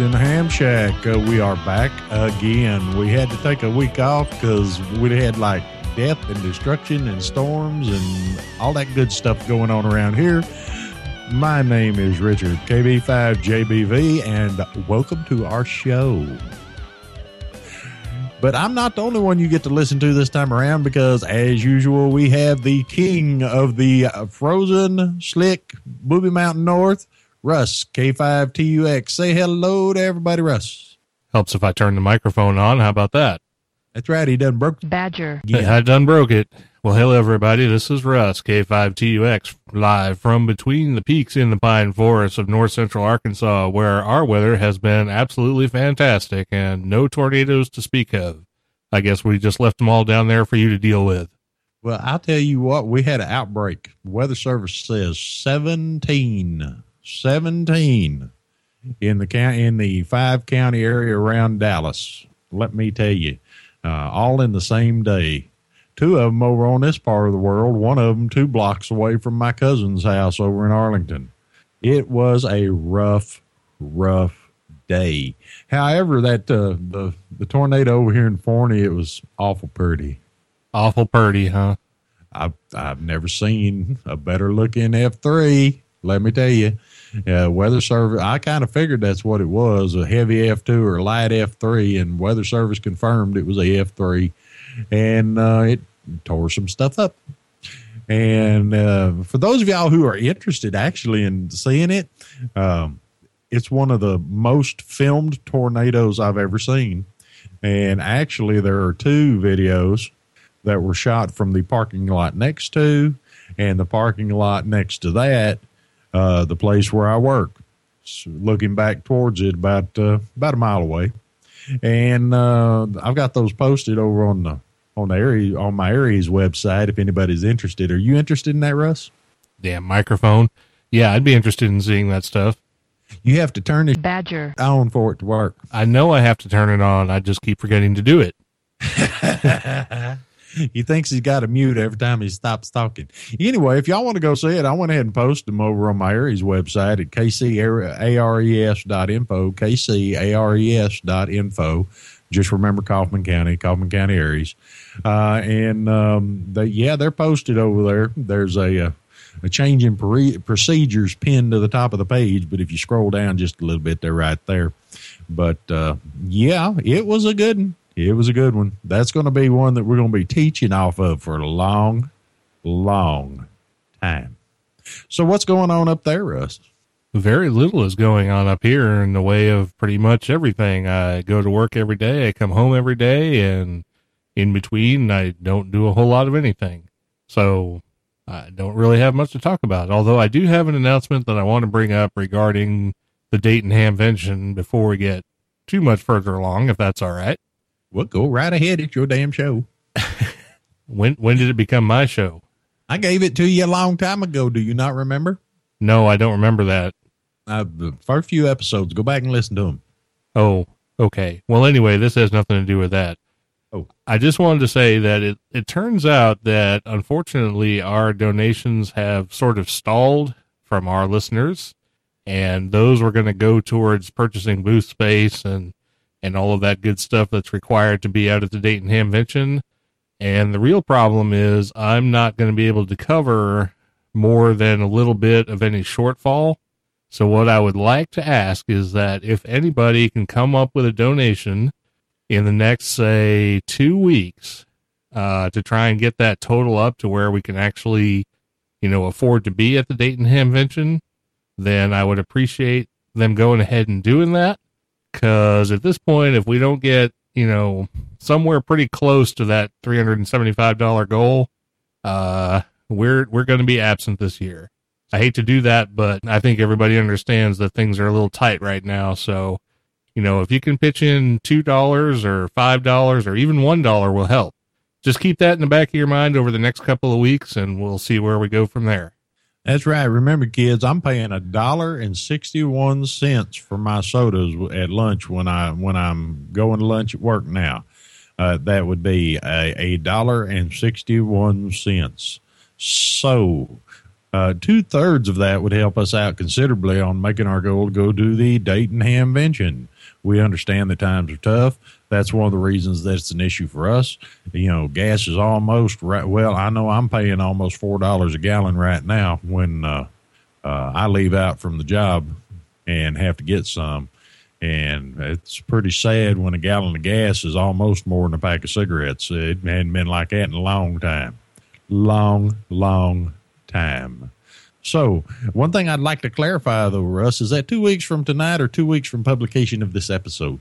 In Ham Shack. Uh, we are back again. We had to take a week off because we had like death and destruction and storms and all that good stuff going on around here. My name is Richard KB5JBV, and welcome to our show. But I'm not the only one you get to listen to this time around because, as usual, we have the king of the frozen, slick Booby Mountain North, Russ K5TUX. Say hello to everybody, Russ. Helps if I turn the microphone on. How about that? That's right. He done broke. Badger. Yeah. I done broke it. Well, hello everybody. This is Russ K5TUX live from between the peaks in the pine forests of north central Arkansas, where our weather has been absolutely fantastic and no tornadoes to speak of. I guess we just left them all down there for you to deal with. Well, I'll tell you what. We had an outbreak. Weather Service says 17, 17 in the county in the five county area around Dallas. Let me tell you, uh, all in the same day. Two of them over on this part of the world. One of them two blocks away from my cousin's house over in Arlington. It was a rough, rough day. However, that uh, the the tornado over here in Forney, it was awful pretty. Awful pretty, huh? I've I've never seen a better looking F three. Let me tell you, uh, weather service. I kind of figured that's what it was: a heavy F two or light F three, and weather service confirmed it was a F three, and uh, it tore some stuff up. And uh, for those of y'all who are interested, actually, in seeing it, um, it's one of the most filmed tornadoes I've ever seen. And actually, there are two videos that were shot from the parking lot next to and the parking lot next to that, uh, the place where I work. So looking back towards it, about uh, about a mile away, and uh, I've got those posted over on the on the area on my area's website. If anybody's interested, are you interested in that, Russ? Damn microphone. Yeah, I'd be interested in seeing that stuff. You have to turn it Badger. on for it to work. I know I have to turn it on. I just keep forgetting to do it. he thinks he's got a mute every time he stops talking. Anyway, if y'all want to go see it, I went ahead and posted them over on my ARES website at kcares.info, kcares.info. Just remember Kaufman County, Kaufman County ARES. Uh, and um, they, yeah, they're posted over there. There's a, uh, a change in pre- procedures pinned to the top of the page, but if you scroll down just a little bit, they're right there. But uh, yeah, it was a good one. It was a good one. That's going to be one that we're going to be teaching off of for a long, long time. So, what's going on up there, Russ? very little is going on up here in the way of pretty much everything. I go to work every day, I come home every day, and in between, I don't do a whole lot of anything. So I don't really have much to talk about. Although I do have an announcement that I want to bring up regarding the Dayton Hamvention before we get too much further along, if that's all right. Well, go right ahead. It's your damn show. When when did it become my show? I gave it to you a long time ago. Do you not remember? No, I don't remember that. Uh, the first few episodes, go back and listen to them. Oh, okay. Well, anyway, this has nothing to do with that. Oh. I just wanted to say that it, it turns out that unfortunately our donations have sort of stalled from our listeners, and those were going to go towards purchasing booth space and and all of that good stuff that's required to be out at the Dayton Hamvention. And the real problem is I'm not going to be able to cover more than a little bit of any shortfall. So what I would like to ask is that if anybody can come up with a donation in the next, say, two weeks, uh, to try and get that total up to where we can actually, you know, afford to be at the Dayton Hamvention, then I would appreciate them going ahead and doing that. Cause at this point, if we don't get, you know, somewhere pretty close to that $375 goal, uh, we're, we're going to be absent this year. I hate to do that, but I think everybody understands that things are a little tight right now. So, you know, if you can pitch in $2 or $5 or even $1 will help. Just keep that in the back of your mind over the next couple of weeks and we'll see where we go from there. That's right. Remember, kids, I'm paying a dollar and sixty-one cents for my sodas at lunch when I when I'm going to lunch at work now. Uh, that would be a, dollar and sixty-one cents. So, uh, two thirds of that would help us out considerably on making our goal to go do the Dayton Hamvention. We understand that times are tough. That's one of the reasons that's an issue for us. You know, gas is almost right. Well, I know I'm paying almost four dollars a gallon right now when uh, uh, I leave out from the job and have to get some. And it's pretty sad when a gallon of gas is almost more than a pack of cigarettes. It hadn't been like that in a long time. Long, long time. So, one thing I'd like to clarify, though, Russ, is that two weeks from tonight or two weeks from publication of this episode?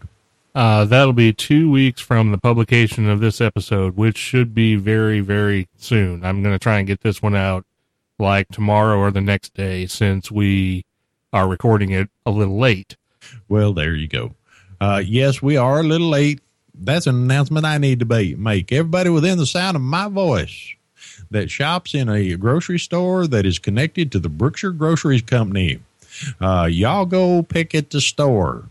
Uh, that'll be two weeks from the publication of this episode, which should be very, very soon. I'm going to try and get this one out like tomorrow or the next day since we are recording it a little late. Well, there you go. Uh, yes, we are a little late. That's an announcement I need to be, make. Everybody within the sound of my voice that shops in a grocery store that is connected to the Brookshire Groceries Company. Uh, y'all go pick at the store.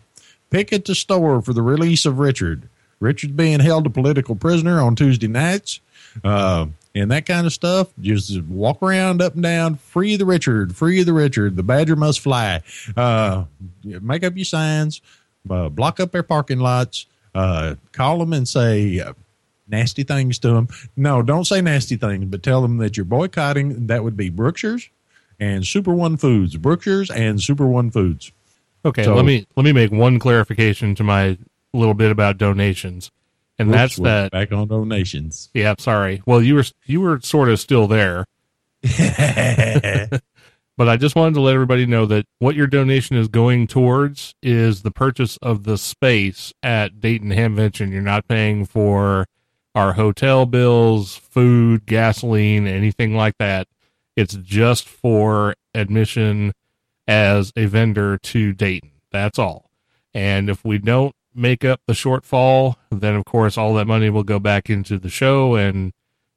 Pick at the store for the release of Richard. Richard's being held a political prisoner on Tuesday nights. Uh, and that kind of stuff. Just walk around up and down, free the Richard, free the Richard. The badger must fly. Uh, make up your signs, uh, block up their parking lots, uh, call them and say, uh, nasty things to them. No, don't say nasty things, but tell them that you're boycotting. That would be Brookshire's and Super One Foods. Brookshire's and Super One Foods. Okay, So- let me let me make one clarification to my little bit about donations, and that's that. Back on donations. Yeah, sorry. Well, you were you were sort of still there, but I just wanted to let everybody know that what your donation is going towards is the purchase of the space at Dayton Hamvention. You're not paying for our hotel bills, food, gasoline, anything like that. It's just for admission as a vendor to Dayton. That's all. And if we don't make up the shortfall, then of course all that money will go back into the show and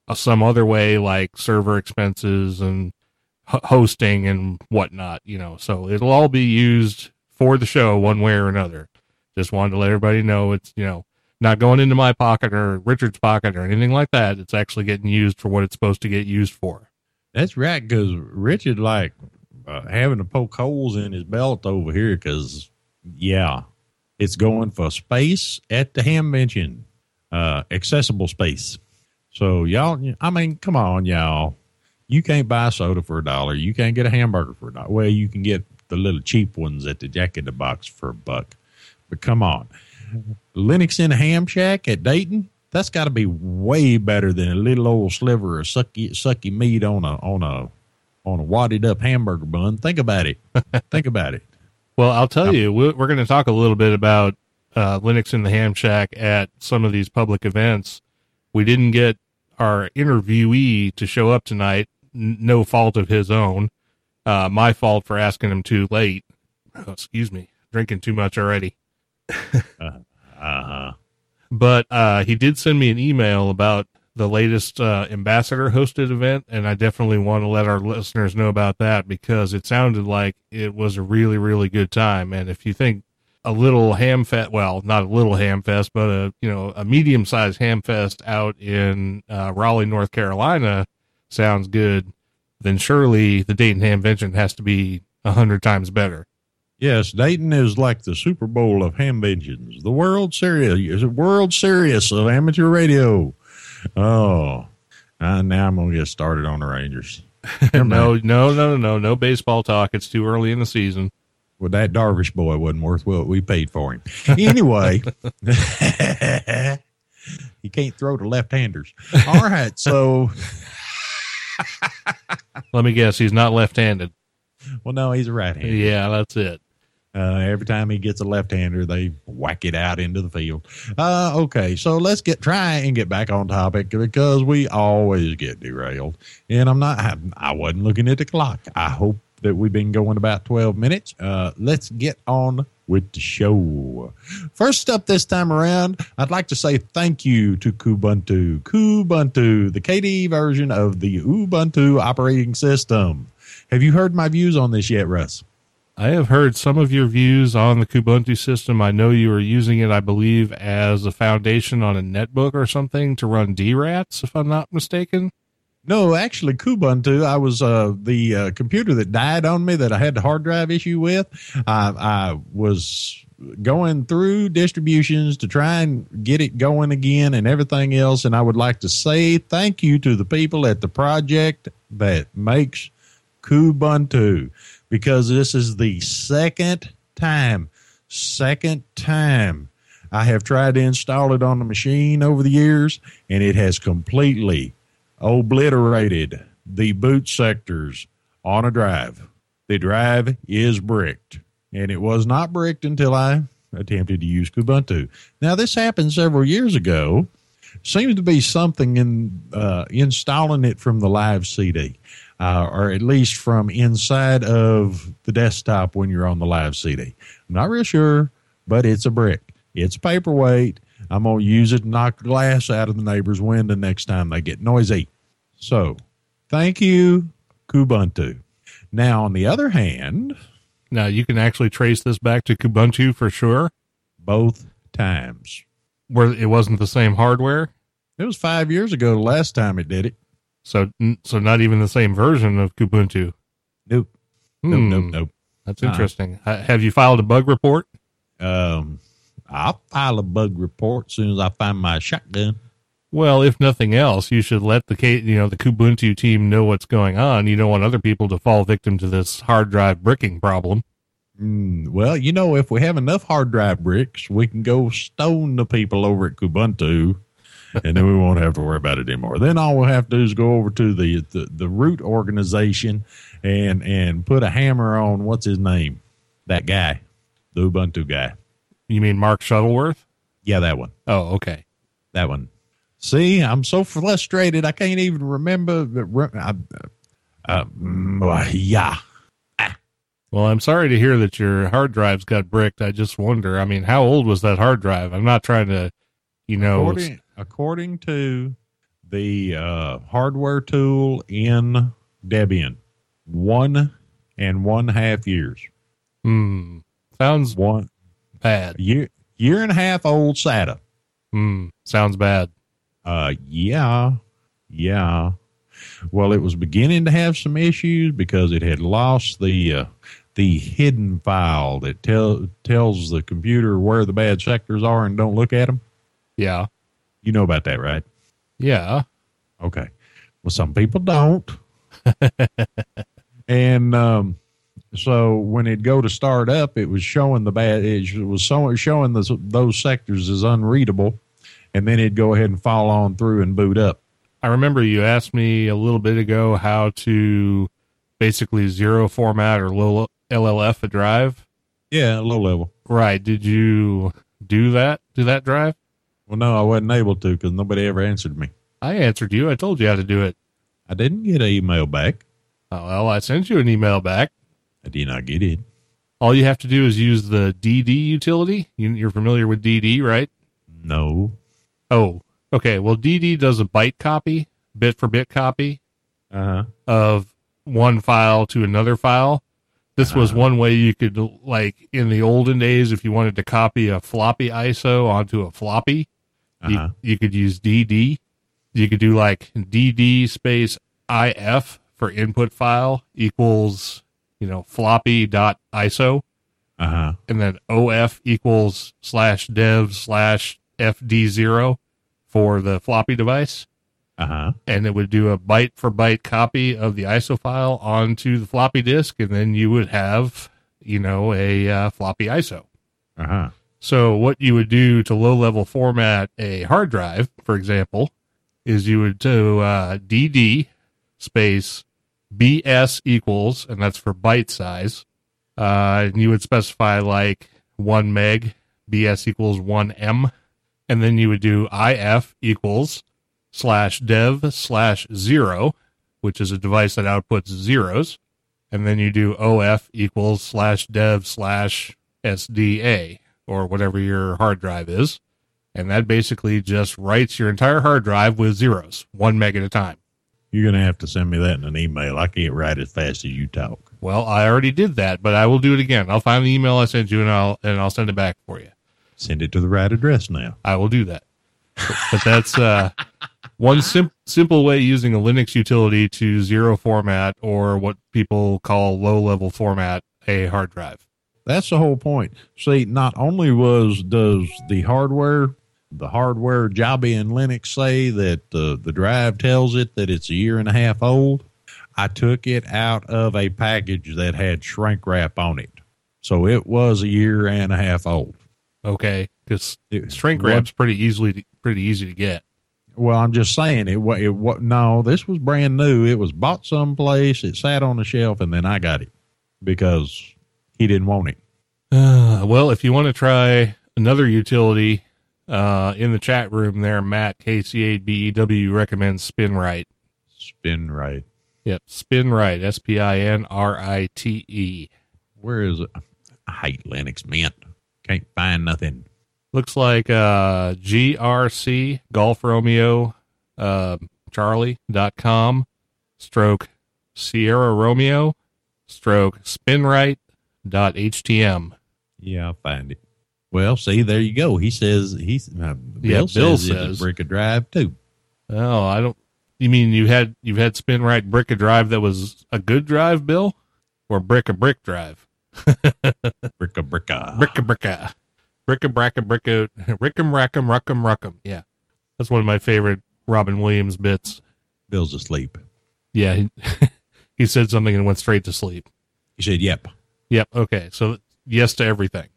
uh, some other way like server expenses and hosting and whatnot, you know. So it'll all be used for the show one way or another. Just wanted to let everybody know it's, you know, not going into my pocket or Richard's pocket or anything like that. It's actually getting used for what it's supposed to get used for. That's right, because Richard like uh, having to poke holes in his belt over here, because yeah, it's going for space at the Hamvention, uh, accessible space. So y'all, I mean, come on, y'all. You can't buy soda for a dollar. You can't get a hamburger for a dollar. Well, you can get the little cheap ones at the Jack in the Box for a buck. But come on, Linux in a ham shack at Dayton. That's got to be way better than a little old sliver of sucky sucky meat on a on a on a wadded up hamburger bun. Think about it. Think about it. Well, I'll tell you, we're, we're going to talk a little bit about uh, Linux in the Ham Shack at some of these public events. We didn't get our interviewee to show up tonight, n- no fault of his own. Uh, my fault for asking him too late. Oh, excuse me, drinking too much already. Uh huh. But uh, he did send me an email about the latest uh, ambassador hosted event, and I definitely want to let our listeners know about that because it sounded like it was a really, really good time. And if you think a little ham fest, well, not a little ham fest, but a you know a medium sized ham fest out in uh, Raleigh, North Carolina, sounds good, then surely the Dayton Hamvention has to be a hundred times better. Yes, Dayton is like the Super Bowl of hamventions, the World Series, World Series of amateur radio. Oh, uh, now I'm gonna get started on the Rangers. No, no, no, no, no, no baseball talk. It's too early in the season. Well, that Darvish boy wasn't worth what we paid for him. Anyway, he can't throw to left-handers. All right, so Let me guess, he's not left-handed. well, no, he's a right-hander. Yeah, that's it. Uh, every time he gets a left-hander, they whack it out into the field. Uh, okay, so let's get try and get back on topic because we always get derailed. And I'm not. I, I wasn't looking at the clock. I hope that we've been going about 12 minutes. Uh, let's get on with the show. First up this time around, I'd like to say thank you to Kubuntu. Kubuntu, the KDE version of the Ubuntu operating system. Have you heard my views on this yet, Russ? I have heard some of your views on the Kubuntu system. I know you are using it, I believe, as a foundation on a netbook or something to run D-RATS, if I'm not mistaken. No, actually, Kubuntu. I was uh, the uh, computer that died on me that I had the hard drive issue with. I, I was going through distributions to try and get it going again and everything else. And I would like to say thank you to the people at the project that makes Kubuntu because this is the second time, second time I have tried to install it on the machine over the years, and it has completely obliterated the boot sectors on a drive. The drive is bricked, and it was not bricked until I attempted to use Kubuntu. Now, this happened several years ago. Seems to be something in uh, installing it from the live CD, uh, or at least from inside of the desktop when you're on the live CD. I'm not real sure, but it's a brick. It's a paperweight. I'm going to use it to knock glass out of the neighbor's window next time they get noisy. So, thank you, Kubuntu. Now, on the other hand, Now, you can actually trace this back to Kubuntu for sure, both times. where it wasn't the same hardware. It was five years ago the last time it did it. So, so not even the same version of Kubuntu. Nope. Nope, Hmm, nope, nope. That's Uh-uh. interesting. Have you filed a bug report? Um, I'll file a bug report as soon as I find my shotgun. Well, if nothing else, you should let the you know the Kubuntu team know what's going on. You don't want other people to fall victim to this hard drive bricking problem. Mm, well, you know, if we have enough hard drive bricks, we can go stone the people over at Kubuntu, and then we won't have to worry about it anymore. Then all we'll have to do is go over to the, the, the root organization and and put a hammer on what's his name, that guy, the Ubuntu guy. You mean Mark Shuttleworth? Yeah, that one. Oh, okay. That one. See, I'm so frustrated. I can't even remember. I, uh, mm, yeah. Well, I'm sorry to hear that your hard drives got bricked. I just wonder. I mean, how old was that hard drive? I'm not trying to, you know. According, according to the uh, hardware tool in Debian, one and one half years. Hmm. Sounds One bad. year, year and a half old SATA. Hmm. Sounds bad. Uh, yeah, yeah. Well, it was beginning to have some issues because it had lost the uh, the hidden file that tell, tells the computer where the bad sectors are and don't look at them. Yeah. You know about that, right? Yeah. Okay. Well, some people don't. and um, so when it go to start up, it was showing the bad. It was showing those those sectors as unreadable, and then it'd go ahead and fall on through and boot up. I remember you asked me a little bit ago how to basically zero format or low LLF a drive. Yeah, low level. Right. Did you do that to that drive? Well, no, I wasn't able to because nobody ever answered me. I answered you. I told you how to do it. I didn't get an email back. Oh, well, I sent you an email back. I did not get it. All you have to do is use the DD utility. You, you're familiar with DD, right? No. Oh, okay. Well, DD does a byte copy, bit for bit copy Uh huh. of one file to another file. This was Uh-huh. one way you could, like, in the olden days, if you wanted to copy a floppy ISO onto a floppy, Uh you, you could use DD. You could do like DD space IF for input file equals, you know, floppy dot ISO. Uh huh. and then OF equals slash dev slash FD0 for the floppy device. Uh huh. and it would do a byte for byte copy of the ISO file onto the floppy disk, and then you would have, you know, a uh, floppy ISO. Uh huh. So what you would do to low level format a hard drive, for example, is you would do uh, DD space BS equals, and that's for byte size. Uh, and you would specify like one meg, BS equals one M, and then you would do IF equals slash dev slash zero, which is a device that outputs zeros, and then you do OF equals slash dev slash SDA or whatever your hard drive is. And that basically just writes your entire hard drive with zeros, one meg at a time. You're gonna have to send me that in an email. I can't write as fast as you talk. Well, I already did that, but I will do it again. I'll find the email I sent you and I'll and I'll send it back for you. Send it to the right address now. I will do that. But, but that's uh, one sim- simple way using a Linux utility to zero format or what people call low level format a hard drive. That's the whole point. See, not only was does the hardware, the hardware Jobby in Linux say that the the drive tells it that it's a year and a half old. I took it out of a package that had shrink wrap on it, so it was a year and a half old. Okay, because shrink wrap's pretty easily pretty easy to get. Well, I'm just saying it. wa- It what? No, this was brand new. It was bought someplace. It sat on the shelf, and then I got it because he didn't want it. Uh, well, if you want to try another utility, uh, in the chat room there, Matt KC8BEW recommends SpinRite. Spin right. Yep, SpinRite, S P I N R I T E. Where is it? I hate Linux Mint. Can't find nothing. Looks like uh, GRC Golf Romeo uh, Charlie dot com stroke Sierra Romeo stroke SpinRite dot HTM. Yeah, I'll find it. Well, see, there you go. He says he's uh, Bill, Yeah, says, Bill says. a brick of drive too. Oh, I don't. You mean you had you've had SpinRite brick a drive that was a good drive, Bill, or brick a brick drive? Brick of bricka. Brick a bricka, brick a brack a brick a rickum rackum ruckum ruckum. Yeah, that's one of my favorite Robin Williams bits. Bill's asleep. Yeah, he, he said something and went straight to sleep. He said, "Yep." Yep. Okay. So yes to everything.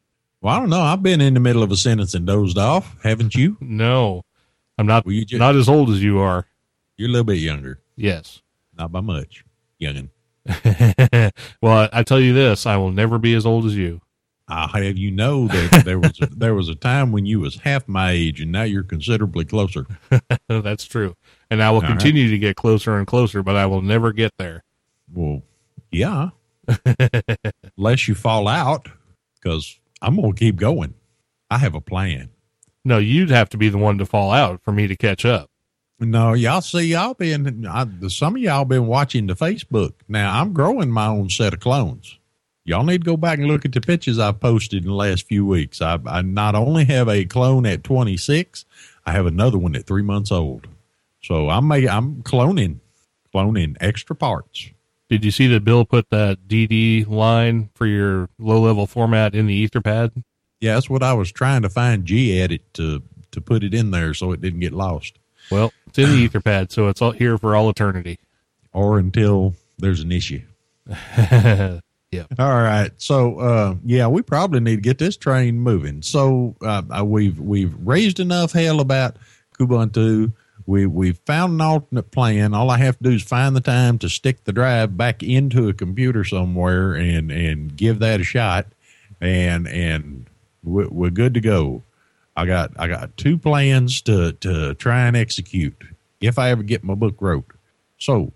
Well, I don't know. I've been in the middle of a sentence and dozed off, haven't you? No, I'm not. Well, just, not as old as you are. you're a little bit younger, Yes. not by much, youngin. well, I tell you this: I will never be as old as you. I'll have you know that there was a, there was a time when you was half my age, and now you're considerably closer. That's true, and I will All right. continue to get closer and closer, but I will never get there. Well, yeah, unless you fall out, because I'm gonna keep going. I have a plan. No, you'd have to be the one to fall out for me to catch up. No, y'all see, y'all been I, some of y'all been watching the Facebook. Now I'm growing my own set of clones. Y'all need to go back and look at the pictures I've posted in the last few weeks. I, I not only have a clone at 26, I have another one at three months old. So I'm ma- I'm cloning, cloning extra parts. Did you see that Bill put that DD line for your low level format in the Etherpad? Yeah, that's what I was trying to find gedit to to put it in there so it didn't get lost, Well, it's in the Etherpad, so it's all here for all eternity. or until there's an issue. yeah. All right. So, uh, yeah, we probably need to get this train moving. So, uh, uh, we've we've raised enough hell about Kubuntu. We we've found an alternate plan. All I have to do is find the time to stick the drive back into a computer somewhere and and give that a shot, and and we're, we're good to go. I got I got two plans to to try and execute if I ever get my book wrote. So,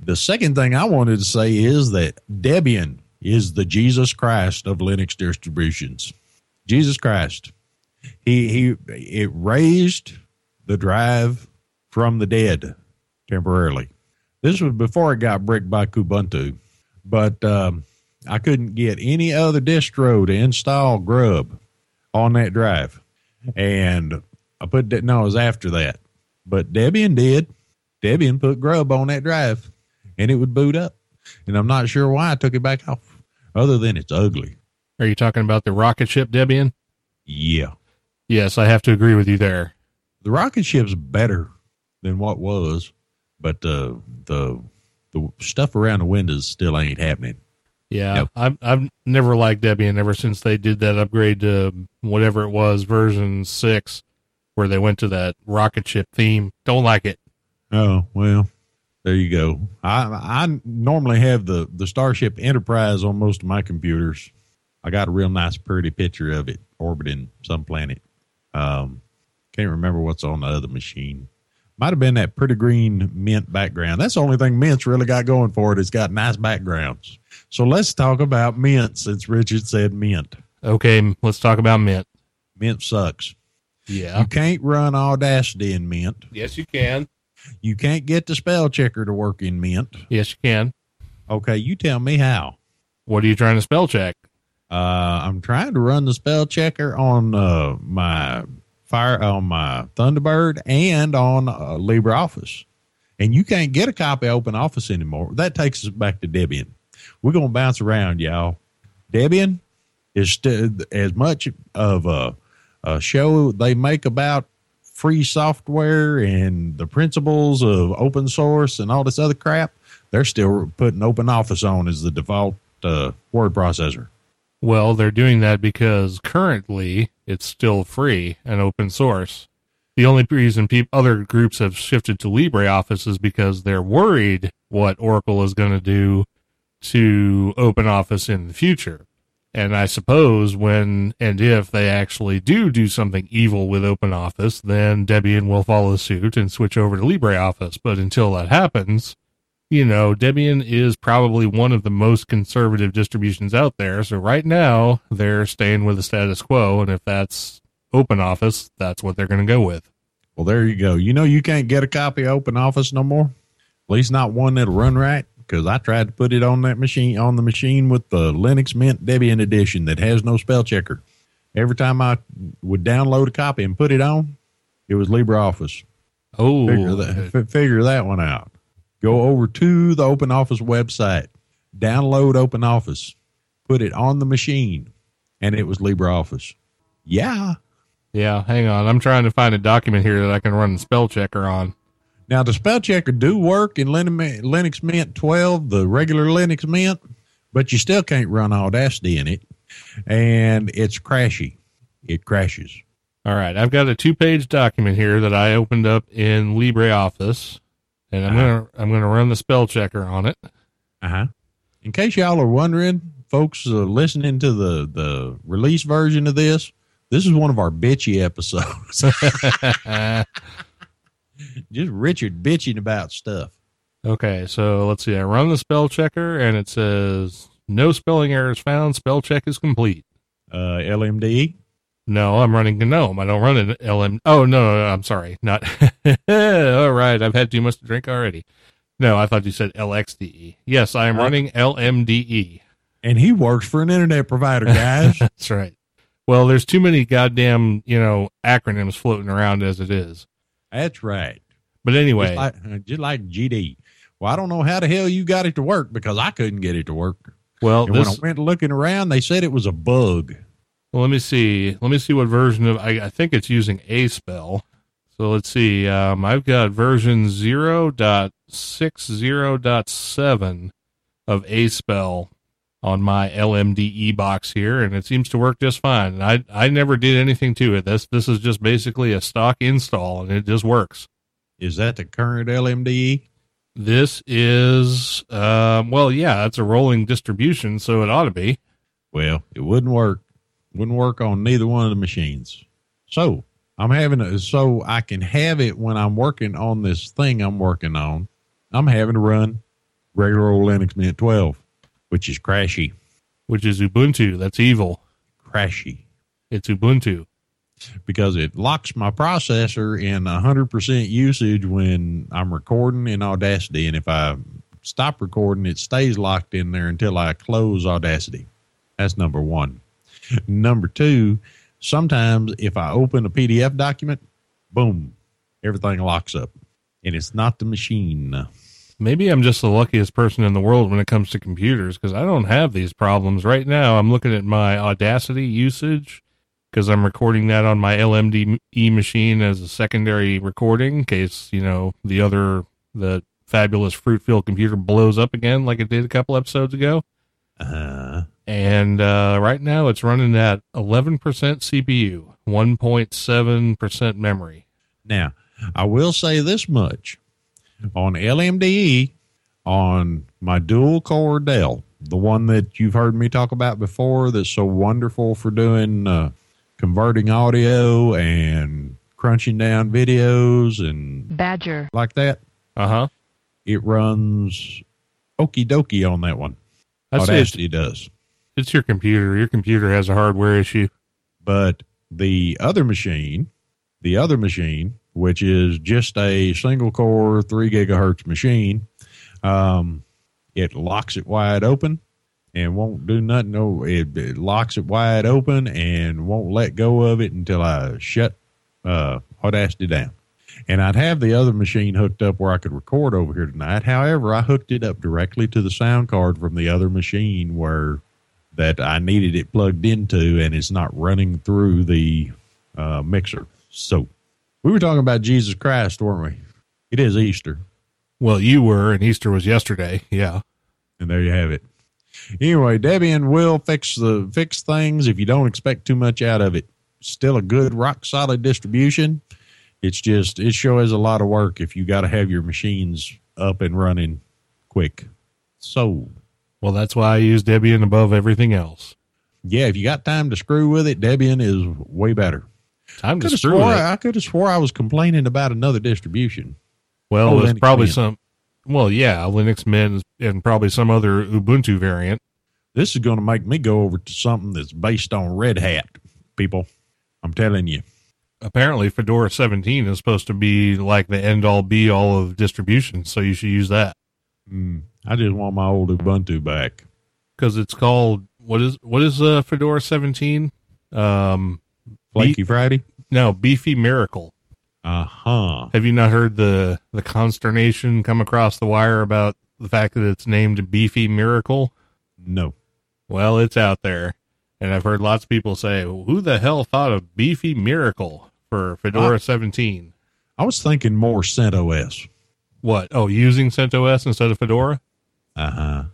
the second thing I wanted to say is that Debian is the Jesus Christ of Linux distributions. Jesus Christ. He he it raised the drive from the dead temporarily. This was before it got bricked by Kubuntu, but um, I couldn't get any other distro to install Grub on that drive, and I put that. No, it was after that, but Debian did. Debian put Grub on that drive, and it would boot up. And I'm not sure why I took it back off, other than it's ugly. Are you talking about the rocket ship Debian? Yeah, Yes, I have to agree with you there. the rocket ship's better than what was, but uh, the the stuff around the windows still ain't happening. Yeah. I've I've never liked Debian ever since they did that upgrade to whatever it was version six, where they went to that rocket ship theme. Don't like it. Oh well, there you go. I I normally have the the Starship Enterprise on most of my computers. I got a real nice, pretty picture of it orbiting some planet. Um, can't remember what's on the other machine. Might have been that pretty green mint background. That's the only thing Mint's really got going for it. It's got nice backgrounds. So let's talk about Mint since Richard said Mint. Okay, let's talk about Mint. Mint sucks. Yeah. You can't run Audacity in Mint. Yes, you can. You can't get the spell checker to work in Mint. Yes, you can. Okay, you tell me how. What are you trying to spell check? Uh, I'm trying to run the spell checker on uh, my fire on my Thunderbird and on uh, LibreOffice, and you can't get a copy of Open Office anymore. That takes us back to Debian. We're gonna bounce around, y'all. Debian is st- as much of a, a show they make about free software and the principles of open source and all this other crap. They're still putting Open Office on as the default uh, word processor. Well, they're doing that because currently it's still free and open source. The only reason peop other groups have shifted to LibreOffice is because they're worried what Oracle is going to do to OpenOffice in the future. And I suppose when and if they actually do do something evil with OpenOffice, then Debian will follow suit and switch over to LibreOffice. But until that happens, you know, Debian is probably one of the most conservative distributions out there. So right now, they're staying with the status quo. And if that's OpenOffice, that's what they're going to go with. Well, there you go. You know, you can't get a copy of Open Office no more. At least not one that'll run right. Because I tried to put it on that machine on the machine with the Linux Mint Debian edition that has no spell checker. Every time I would download a copy and put it on, it was LibreOffice. Oh, Figure that figure that one out. Go over to the Open Office website, download Open Office, put it on the machine, and it was LibreOffice. Yeah. yeah. Hang on. I'm trying to find a document here that I can run the spell checker on. Now the spell checker do work in Lin- Linux Mint 12, the regular Linux Mint, but you still can't run Audacity in it, and it's crashy. It crashes. All right, I've got a two-page document here that I opened up in LibreOffice, and I'm gonna I'm gonna run the spell checker on it. Uh huh. In case y'all are wondering, folks uh, listening to the the release version of this, this is one of our bitchy episodes. Just Richard bitching about stuff. okay, so let's see. I run the spell checker, and it says no spelling errors found. Spell check is complete. Uh, LMDE. No, I'm running GNOME. I don't run an LM. Oh no, no, no I'm sorry. Not. All right, I've had too much to drink already. No, I thought you said LXDE. Yes, I am running LMDE. And he works for an internet provider, guys. That's right. Well, there's too many goddamn, you know, acronyms floating around as it is. That's right. But anyway, Just like, just like GD. Well, I don't know how the hell you got it to work because I couldn't get it to work. well, And when I went looking around, they said it was a bug. Well, let me see. Let me see what version of, I, I think it's using Aspell. So let's see. Um, I've got version 0.60.7 of Aspell on my LMDE box here, and it seems to work just fine. And I, I never did anything to it. This, this is just basically a stock install and it just works. Is that the current LMDE? This is, um, well, yeah, it's a rolling distribution, so it ought to be. Well, it wouldn't work. Wouldn't work on neither one of the machines. So I'm having a, so I can have it when I'm working on this thing I'm working on. I'm having to run regular old Linux Mint 12, which is crashy, which is Ubuntu. That's evil. crashy It's Ubuntu. because it locks my processor in 100% usage when I'm recording in Audacity. And if I stop recording, it stays locked in there until I close Audacity. That's number one. Number two, sometimes if I open a PDF document, boom, everything locks up. And it's not the machine. Maybe I'm just the luckiest person in the world when it comes to computers because I don't have these problems right now. I'm looking at my Audacity usage, because I'm recording that on my LMDE machine as a secondary recording in case, you know, the other, the fabulous Fruitfield computer blows up again like it did a couple episodes ago. Uh, And uh, right now it's running at 11% CPU, 1.7% memory. now, I will say this much on LMDE, on my dual core Dell, the one that you've heard me talk about before, that's so wonderful for doing uh, converting audio and crunching down videos and Badger. like that. Uh huh. It runs okie dokie on that one. I'd it. does. It's your computer. Your computer has a hardware issue. But the other machine, the other machine, which is just a single core three gigahertz machine, um, it locks it wide open and won't do nothing. No, it, it locks it wide open and won't let go of it until I shut uh, Audacity down. And I'd have the other machine hooked up where I could record over here tonight. However, I hooked it up directly to the sound card from the other machine where that I needed it plugged into, and it's not running through the uh, mixer. So we were talking about Jesus Christ, weren't we? It is Easter, Well, you were, and Easter was yesterday. Yeah. and there you have it. Anyway, Debian will fix the fix things if you don't expect too much out of it. Still a good rock solid distribution. It's just it sure is a lot of work if you got to have your machines up and running quick. So Well, that's why I use Debian above everything else. yeah, if you got time to screw with it, Debian is way better. Time to screw swore it. I could have swore I was complaining about another distribution. Well, Oh, it's probably Mint. some. Well, yeah, Linux Mint and probably some other Ubuntu variant. This is going to make me go over to something that's based on Red Hat, people. I'm telling you. Apparently, Fedora 17 is supposed to be like the end all be all of distributions, so you should use that Mm, I just want my old Ubuntu back. because it's called what is what is uh, Fedora 17? Um, Flaky Friday? no, Beefy Miracle. Uh huh. Have you not heard the the consternation come across the wire about the fact that it's named Beefy Miracle? No. Well, it's out there. And I've heard lots of people say, who the hell thought of Beefy Miracle for Fedora Ah. 17? I was thinking more CentOS. What? Oh, using CentOS instead of Fedora? Uh huh.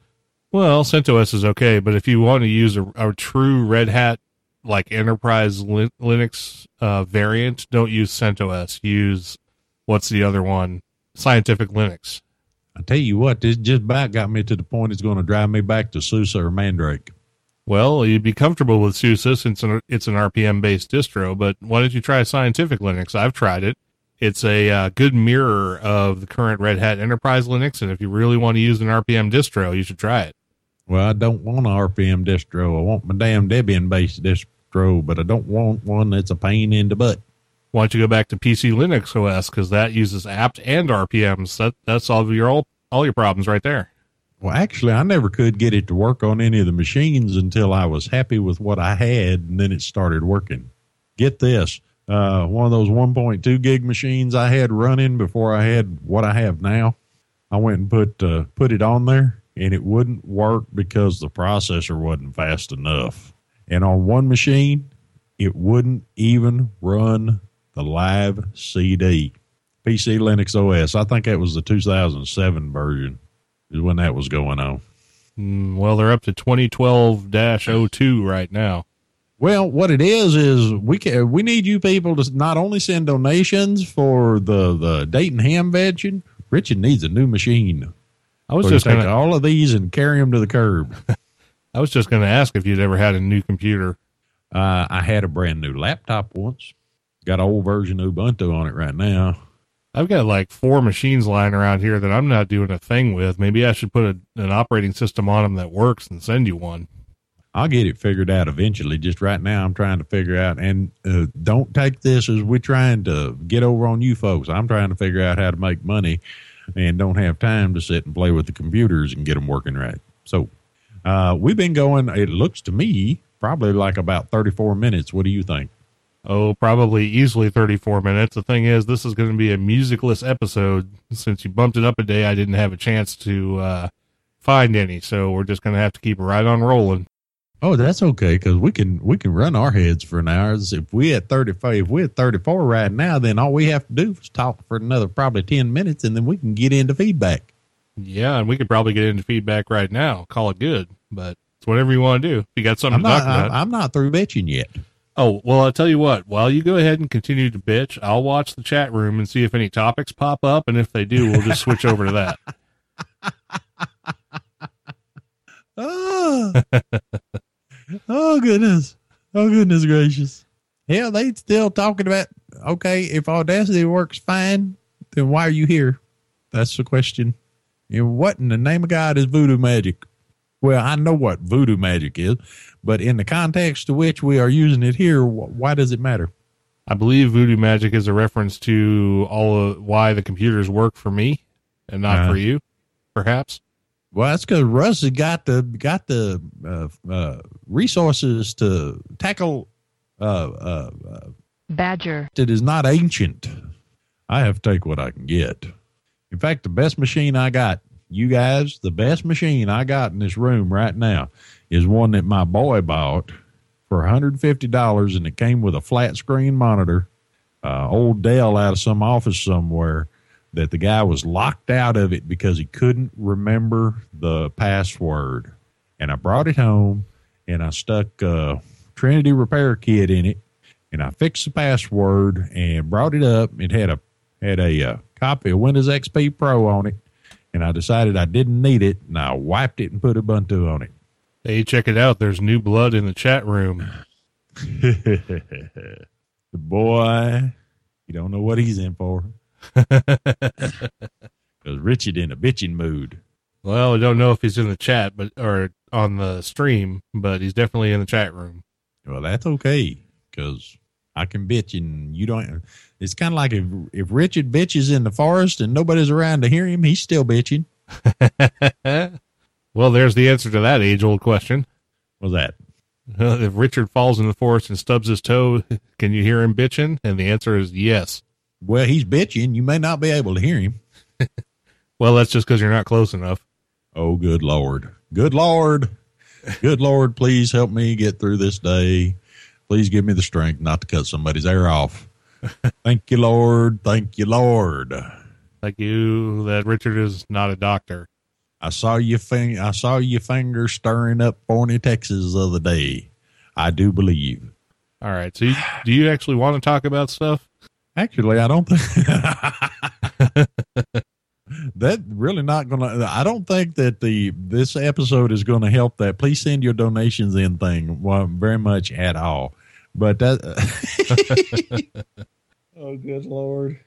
Well, CentOS is okay, but if you want to use a, a true Red Hat, like enterprise Lin- Linux uh, variant, don't use CentOS. Use, what's the other one? Scientific Linux. I tell you what, this just about got me to the point it's going to drive me back to SUSE or Mandrake. Well, you'd be comfortable with SUSE since it's an, it's an RPM based distro, but why don't you try Scientific Linux? I've tried it. It's a uh, good mirror of the current Red Hat Enterprise Linux, and if you really want to use an RPM distro, you should try it. Well, I don't want an RPM distro. I want my damn Debian based distro, but I don't want one that's a pain in the butt. Why don't you go back to PC Linux OS because that uses apt and RPMs. That that solves your all all your problems right there. Well, actually, I never could get it to work on any of the machines until I was happy with what I had, and then it started working. Get this uh, one of those 1.2 gig machines I had running before I had what I have now. I went and put uh, put it on there, and it wouldn't work because the processor wasn't fast enough. And on one machine, it wouldn't even run the live CD. PC Linux OS. I think that was the 2007 version is when that was going on. Mm, well, they're up to 2012-02 right now. Well, what it is is we can we need you people to not only send donations for the the Dayton ham vegetation. Richard needs a new machine. I was So just take gonna all of these and carry them to the curb. I was just gonna ask if you'd ever had a new computer. uh, I had a brand new laptop once. Got an old version of Ubuntu on it right now. I've got like four machines lying around here that I'm not doing a thing with. Maybe I should put a, an operating system on them that works and send you one. I'll get it figured out eventually. Just right now, I'm trying to figure out. And uh, don't take this as we're trying to get over on you folks. I'm trying to figure out how to make money, and don't have time to sit and play with the computers and get them working right. So uh, we've been going. It looks to me probably like about 34 minutes. What do you think? Oh, probably easily 34 minutes. The thing is, this is going to be a musicless episode. Since you bumped it up a day, I didn't have a chance to uh, find any. So we're just going to have to keep it right on rolling. Oh, that's okay because we can we can run our heads for an hour. If we at thirty five, if we're at thirty four right now, then all we have to do is talk for another probably ten minutes, and then we can get into feedback. Yeah, and we could probably get into feedback right now. Call it good, but it's whatever you want to do. If you got something I'm to not talk about. I'm, I'm not through bitching yet. Oh, well, I'll tell you what. While you go ahead and continue to bitch, I'll watch the chat room and see if any topics pop up. And if they do, we'll just switch over to that. Oh, oh goodness. Oh goodness gracious. Hell, they still talking about okay, if Audacity works fine, then why are you here? That's the question. And what in the name of God is voodoo magic? Well, I know what voodoo magic is, but in the context to which we are using it here, why does it matter? I believe voodoo magic is a reference to all of why the computers work for me and not Uh-huh. for you, perhaps. Well, that's because Russ has got the got the uh, uh, resources to tackle uh, uh, uh, Badger. it is not ancient. I have to take what I can get. In fact, the best machine I got, you guys, the best machine I got in this room right now is one that my boy bought for $150 and it came with a flat screen monitor, uh, old Dell out of some office somewhere that the guy was locked out of it because he couldn't remember the password. And I brought it home and I stuck uh, Trinity Repair Kit in it and I fixed the password and brought it up. It had a had a uh, copy of Windows XP Pro on it, and I decided I didn't need it, and I wiped it and put Ubuntu on it. Hey, check it out. There's new blood in the chat room. the boy, you don't know what he's in for. Because Richard in a bitching mood. Well, I don't know if he's in the chat, but or on the stream, but he's definitely in the chat room. Well, that's okay because I can bitch and you don't. It's kind of like if if Richard bitches in the forest and nobody's around to hear him, he's still bitching. well, there's the answer to that age old question. What's that? if Richard falls in the forest and stubs his toe, can you hear him bitching? And the answer is yes. Well, he's bitching. You may not be able to hear him. Well, that's just because you're not close enough. Oh, good Lord. Good Lord. Good Lord, please help me get through this day. Please give me the strength not to cut somebody's ear off. Thank you, Lord. Thank you, Lord. Thank you, that Richard is not a doctor. I saw your fing- I saw your finger stirring up Forney, Texas the other day. I do believe. All right. So, you, do you actually want to talk about stuff? Actually, I don't think that really not gonna. I don't think that the this episode is going to help that. Please send your donations in thing well, very much at all. But that. oh, good lord!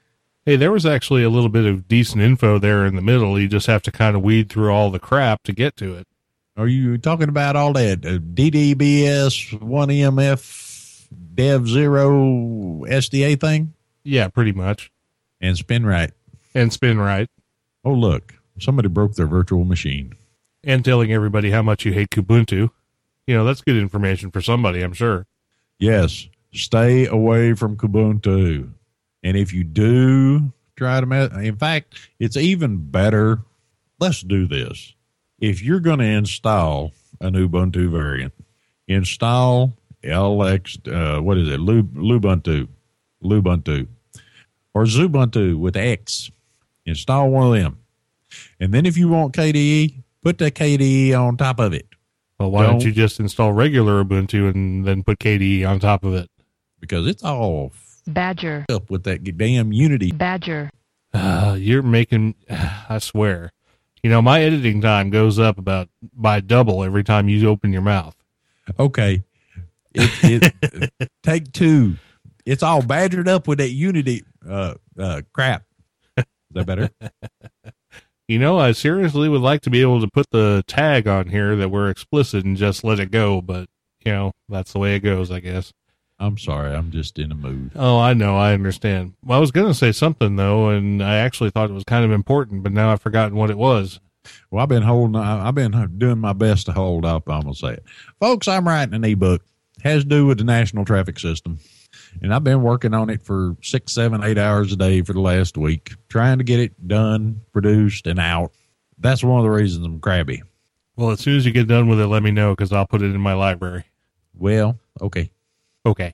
Hey, there was actually a little bit of decent info there in the middle. You just have to kind of weed through all the crap to get to it. Are you talking about all that uh, DDBS one EMF Dev Zero SDA thing Yeah, pretty much. and SpinRite? And SpinRite. Oh, look! Somebody broke their virtual machine. And telling everybody how much you hate Kubuntu. You know, that's good information for somebody, I'm sure. Yes, stay away from Kubuntu. And if you do try to mess, in fact, it's even better. Let's do this. If you're going to install an Ubuntu variant, install LX, uh, what is it? Lub, Lubuntu, Lubuntu, or Xubuntu with X. Install one of them. And then if you want KDE, put the KDE on top of it Well, why don't Don't- you just install regular Ubuntu and then put KDE on top of it? because it's all Badger. up with that damn Unity Badger. Uh, you're making, I swear. You know, my editing time goes up about by double every time you open your mouth. Okay. It, it, take two. It's all badgered up with that Unity uh, uh, crap. Is that better? You know, I seriously would like to be able to put the tag on here that we're explicit and just let it go, but, you know, that's the way it goes, I guess. I'm sorry. I'm just in a mood. Oh, I know. I understand. Well, I was going to say something, though, and I actually thought it was kind of important, but now I've forgotten what it was. Well, I've been holding. I've been doing my best to hold up. I'm gonna say it, folks. I'm writing an ebook. Has to do with the national traffic system, and I've been working on it for six, seven, eight hours a day for the last week, trying to get it done, produced, and out. That's one of the reasons I'm crabby. Well, as soon as you get done with it, let me know because I'll put it in my library. Well, okay. Okay.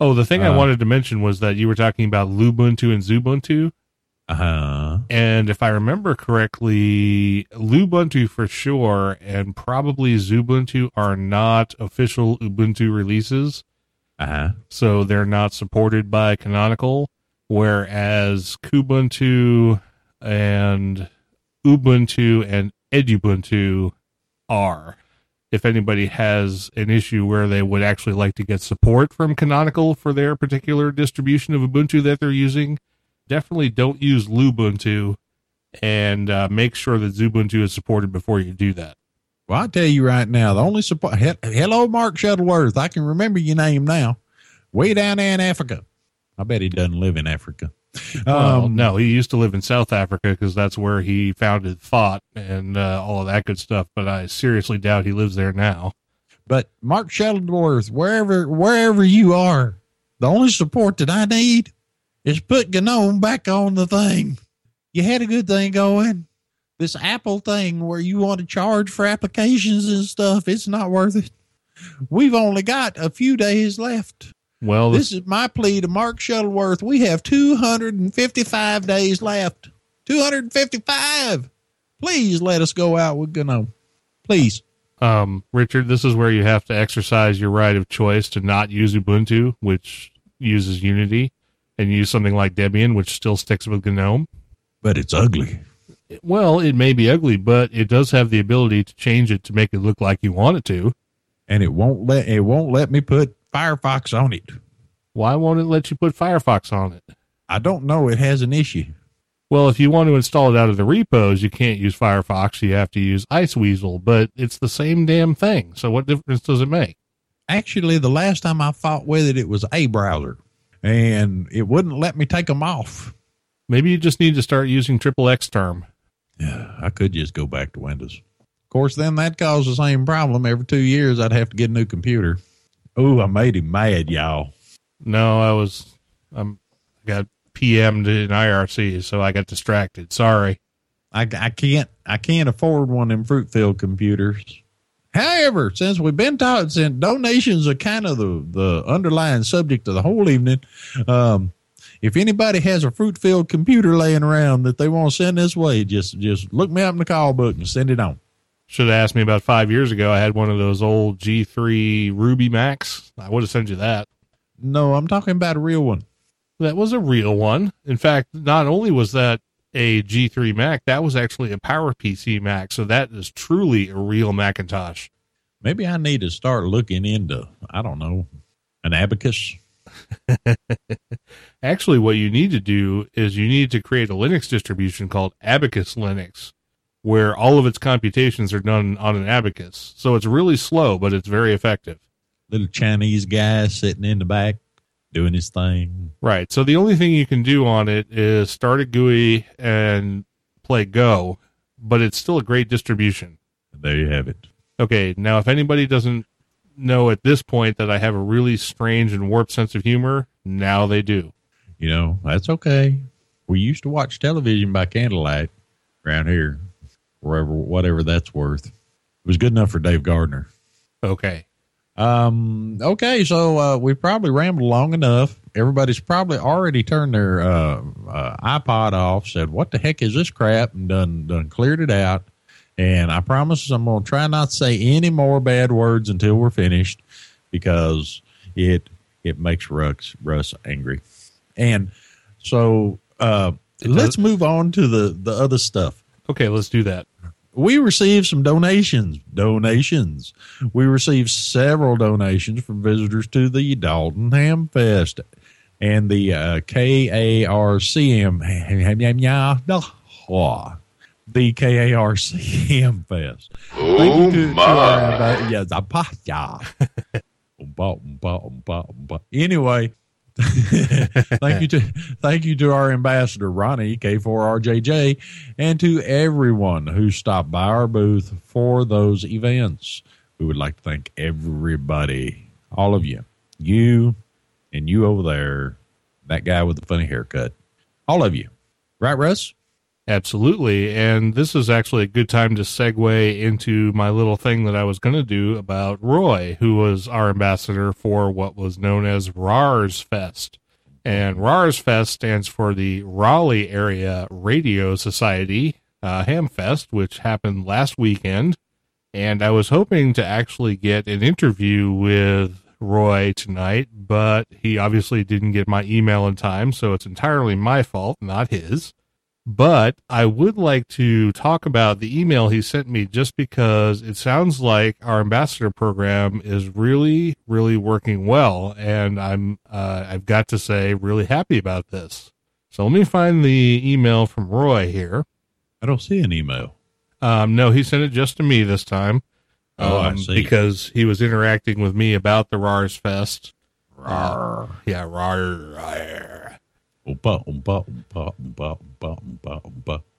Oh, the thing I Uh, wanted to mention was that you were talking about Lubuntu and Xubuntu. Uh huh. And if I remember correctly, Lubuntu for sure and probably Xubuntu are not official Ubuntu releases. Uh huh. So they're not supported by Canonical, whereas Kubuntu and Ubuntu and Edubuntu are. If anybody has an issue where they would actually like to get support from Canonical for their particular distribution of Ubuntu that they're using, definitely don't use Lubuntu and uh, make sure that Xubuntu is supported before you do that. Well, I'll tell you right now, the only support. He- Hello, Mark Shuttleworth. I can remember your name now. Way down there in Africa. I bet he doesn't live in Africa. Well, Um, no, he used to live in South Africa because that's where he founded Thawte and uh, all of that good stuff. But I seriously doubt he lives there now. But Mark Shuttleworth, wherever wherever you are, the only support that I need is put GNOME back on the thing. You had a good thing going. This Apple thing where you want to charge for applications and stuff, it's not worth it. We've only got a few days left. Well, This is my plea to Mark Shuttleworth. We have 255 days left. 255. Please let us go out with GNOME. Please. um, Richard, this is where you have to exercise your right of choice to not use Ubuntu, which uses Unity, and use something like Debian, which still sticks with GNOME. But it's ugly. Well, it may be ugly, but it does have the ability to change it to make it look like you want it to. and it won't let it won't let me put Firefox on it. Why won't it let you put Firefox on it? I don't know. It has an issue. Well, if you want to install it out of the repos, you can't use Firefox. You have to use Iceweasel, but it's the same damn thing. So what difference does it make? Actually, the last time I fought with it, it was a browser, and it wouldn't let me take them off. Maybe you just need to start using triple X term. Yeah, I could just go back to Windows. Of course, then that caused the same problem. Every two years, I'd have to get a new computer. Oh, I made him mad, y'all. No, I was, I'm got PM'd in IRC, so I got distracted. Sorry. I, I can't I can't afford one of them Fruitfield computers. However, since we've been taught since donations are kind of the, the underlying subject of the whole evening, um, if anybody has a fruit filled computer laying around that they want to send this way, just just look me up in the call book and send it on. Should have asked me about five years ago. I had one of those old G3 Ruby Macs. I would have sent you that. No, I'm talking about a real one. That was a real one. In fact, not only was that a G3 Mac, that was actually a PowerPC Mac. So that is truly a real Macintosh. Maybe I need to start looking into I don't know an abacus. Actually, what you need to do is you need to create a Linux distribution called Abacus Linux, where all of its computations are done on an abacus. So it's really slow, but it's very effective. Little Chinese guy sitting in the back doing his thing. Right. So the only thing you can do on it is start a GUI and play Go, but it's still a great distribution. There you have it. Okay, now if anybody doesn't know at this point that I have a really strange and warped sense of humor, now they do. You know, that's okay. We used to watch television by candlelight around here, wherever, whatever that's worth. It was good enough for Dave Gardner. Okay. Um, okay, so uh, we probably rambled long enough. Everybody's probably already turned their uh, uh, iPod off, said, "What the heck is this crap?" and done done cleared it out. And I promise I'm going to try not to say any more bad words until we're finished, because it it makes Russ Russ angry. And so uh, let's move on to the the other stuff Okay, let's do that. we received some donations. Donations. We received several donations from visitors to the Dalton Ham Fest and the uh, KARCM. The KARCM Fest. Thank you to, to oh, our invi- uh, yeah, the pa- yeah. Oompa, oompa, oompa, oompa. Anyway, thank you to thank you to our ambassador Ronnie K4RJJ and to everyone who stopped by our booth for those events. We would like to thank everybody, all of you, you and you over there, that guy with the funny haircut, all of you, right, Russ? Absolutely. And this is actually a good time to segue into my little thing that I was going to do about Roy, who was our ambassador for what was known as RARS Fest. And RARS Fest stands for the Raleigh Area Radio Society uh, Hamfest, which happened last weekend. And I was hoping to actually get an interview with Roy tonight, but he obviously didn't get my email in time, so it's entirely my fault, not his. But I would like to talk about the email he sent me just because it sounds like our ambassador program is really, really working well. And I'm, uh, I've got to say, really happy about this. So let me find the email from Roy here. I don't see an email. Um, no, he sent it just to me this time. Oh, I um, see. Because he was interacting with me about the RARS Fest. Rawr. Yeah, RAR. RAR.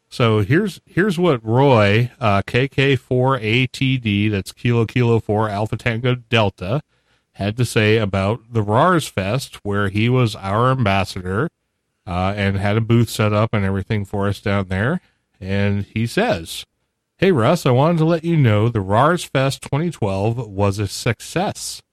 So here's here's what Roy uh, KK4ATD, that's Kilo Kilo 4 Alpha Tango Delta, had to say about the RARS Fest, where he was our ambassador uh, and had a booth set up and everything for us down there. And he says, Hey Russ, I wanted to let you know the RARS Fest 2012 was a success.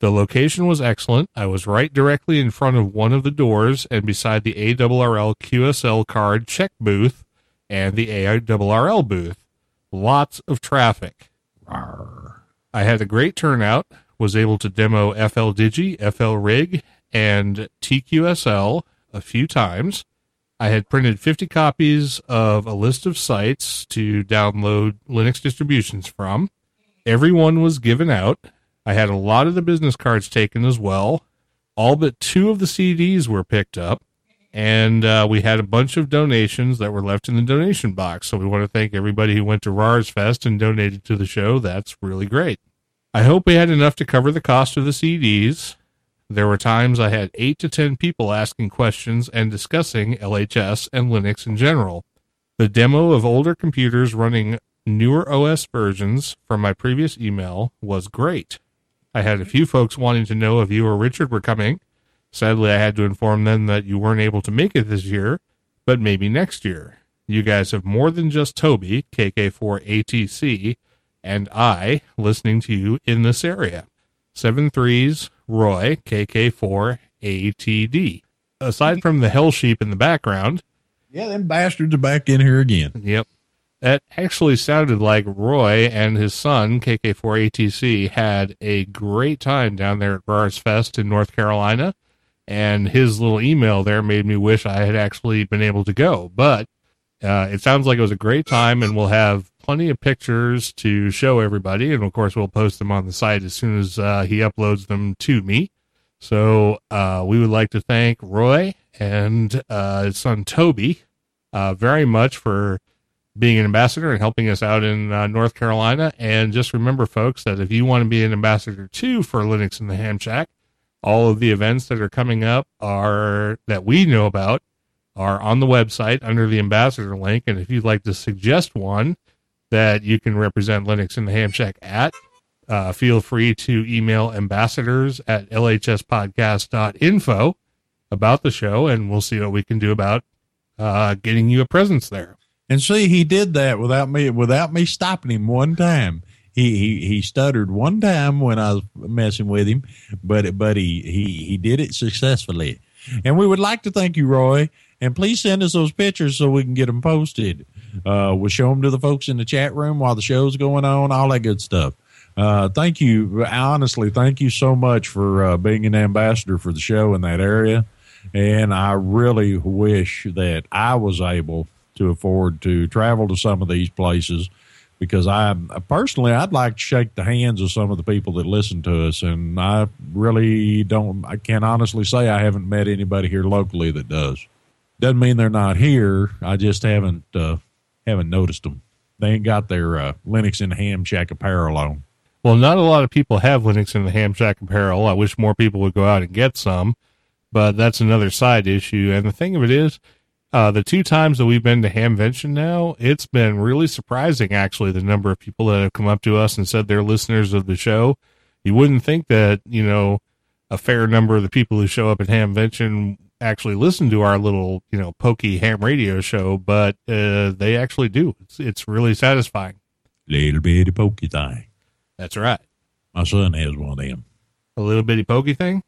The location was excellent. I was right directly in front of one of the doors and beside the ARRL QSL card check booth and the ARRL booth. Lots of traffic. Rawr. I had a great turnout, was able to demo FL Digi, FL Rig, and TQSL a few times. I had printed 50 copies of a list of sites to download Linux distributions from. Everyone was given out. I had a lot of the business cards taken as well. All but two of the CDs were picked up. And uh, we had a bunch of donations that were left in the donation box. So we want to thank everybody who went to RARS Fest and donated to the show. That's really great. I hope we had enough to cover the cost of the CDs. There were times I had eight to ten people asking questions and discussing LHS and Linux in general. The demo of older computers running newer OS versions from my previous email was great. I had a few folks wanting to know if you or Richard were coming. Sadly, I had to inform them that you weren't able to make it this year, but maybe next year. You guys have more than just Toby, KK4ATC, and I listening to you in this area. Seven threes, Roy, KK4ATD. Aside from the hell sheep in the background, Yeah, them bastards are back in here again. Yep. That actually sounded like Roy and his son, KK4ATC, had a great time down there at RARS Fest in North Carolina. And his little email there made me wish I had actually been able to go. But uh, it sounds like it was a great time, and we'll have plenty of pictures to show everybody. And of course, we'll post them on the site as soon as uh, he uploads them to me. So uh, we would like to thank Roy and uh, his son Toby uh, very much for being an ambassador and helping us out in uh, North Carolina. And just remember, folks, that if you want to be an ambassador too for Linux in the Ham Shack, all of the events that are coming up are that we know about are on the website under the ambassador link. And if you'd like to suggest one that you can represent Linux in the Ham Shack at, uh, feel free to email ambassadors at lhspodcast.info about the show, and we'll see what we can do about uh, getting you a presence there. And see, he did that without me without me stopping him one time. He he he stuttered one time when I was messing with him, but but he he he did it successfully. And we would like to thank you, Roy. And please send us those pictures so we can get them posted. Uh, we'll show them to the folks in the chat room while the show's going on, all that good stuff. Uh, thank you. Honestly, thank you so much for uh, being an ambassador for the show in that area. And I really wish that I was able to afford to travel to some of these places because I personally I'd like to shake the hands of some of the people that listen to us, and I really don't. I can honestly say I haven't met anybody here locally that does. Doesn't mean they're not here. I just haven't uh, haven't noticed them. They ain't got their uh, Linux and Ham Shack apparel on. Well, not a lot of people have Linux and the Ham Shack apparel. I wish more people would go out and get some, but that's another side issue. And the thing of it is, uh, the two times that we've been to Hamvention now, it's been really surprising, actually, the number of people that have come up to us and said they're listeners of the show. You wouldn't think that, you know, a fair number of the people who show up at Hamvention actually listen to our little, you know, pokey ham radio show, but uh, they actually do. It's, it's really satisfying. Little bitty pokey thing. That's right. My son has one of them. A little bitty pokey thing.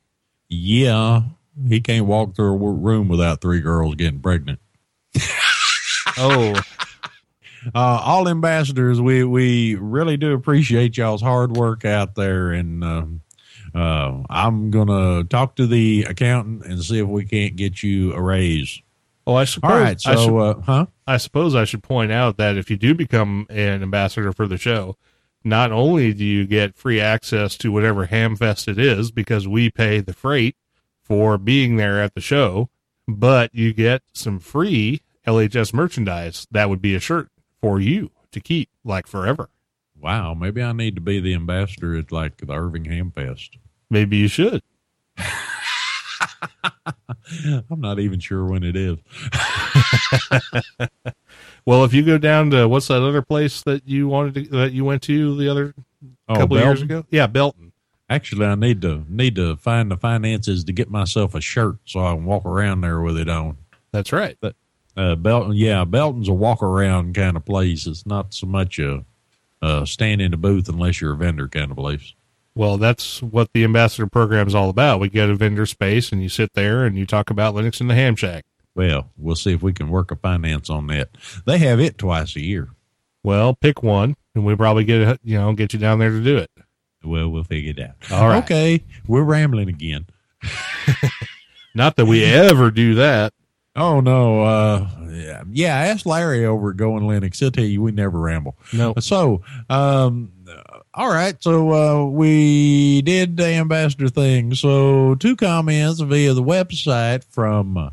Yeah, he can't walk through a room without three girls getting pregnant. Oh, Uh, all ambassadors, we we really do appreciate y'all's hard work out there, and um uh, I'm gonna talk to the accountant and see if we can't get you a raise. well, I suppose. All right, I, should- so uh, huh? I suppose I should point out that if you do become an ambassador for the show, not only do you get free access to whatever Hamfest it is because we pay the freight for being there at the show, but you get some free LHS merchandise. That would be a shirt for you to keep like forever. Wow, maybe I need to be the ambassador at like the Irving Ham Fest. Maybe you should. I'm not even sure when it is. Well, if you go down to what's that other place that you wanted to, that you went to the other Oh, couple of years ago? Yeah, Belton. Actually, I need to need to find the finances to get myself a shirt so I can walk around there with it on. That's right. Uh, Belton, yeah, Belton's a walk around kind of place. It's not so much a, a stand in the booth unless you're a vendor kind of place. Well, that's what the ambassador program is all about. We get a vendor space and you sit there and you talk about Linux in the ham shack. Well, we'll see if we can work a finance on that. They have it twice a year. Well, pick one and we probably get a- you know get you down there to do it. Well, we'll figure it out. All right. Okay, we're rambling again. Not that we ever do that. Oh no, uh, yeah, yeah. I asked Larry over at Going Linux. He'll tell you we never ramble. No. So, um, all right. So uh, we did the ambassador thing. So two comments via the website from uh,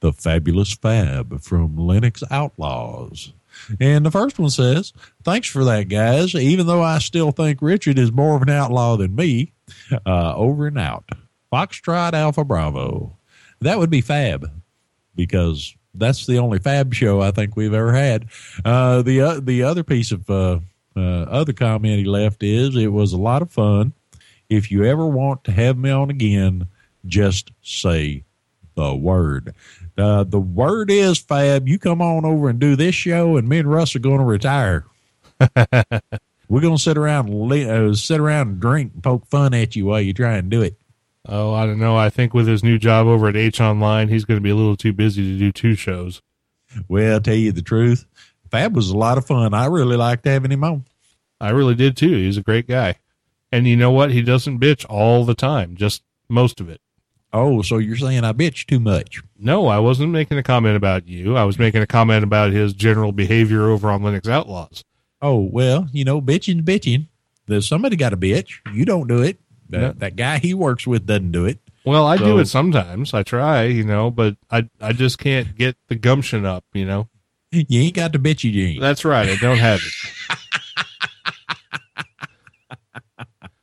the fabulous Fab from Linux Outlaws. And the first one says, "Thanks for that, guys. Even though I still think Richard is more of an outlaw than me, uh, over and out. Foxtrot Alpha Bravo. That would be Fab because that's the only Fab show I think we've ever had. Uh, the uh, the other piece of uh, uh, other comment he left is it was a lot of fun. If you ever want to have me on again, just say the word. Uh, the word is Fab. You come on over and do this show, and me and Russ are going to retire. We're going to sit around, uh, sit around and drink, and poke fun at you while you try and do it. Oh, I don't know. I think with his new job over at H Online, he's going to be a little too busy to do two shows. Well, I'll tell you the truth. Fab was a lot of fun. I really liked having him on. I really did too. He's a great guy. And you know what? He doesn't bitch all the time, just most of it. Oh, so you're saying I bitch too much? No, I wasn't making a comment about you. I was making a comment about his general behavior over on Linux Outlaws. Oh, well, you know, bitching, bitching. There's somebody got to bitch. You don't do it. That, No. that guy he works with doesn't do it. Well, I do it sometimes. I try, you know, but I I just can't get the gumption up, you know. You ain't got the bitchy gene. That's right. I don't have it.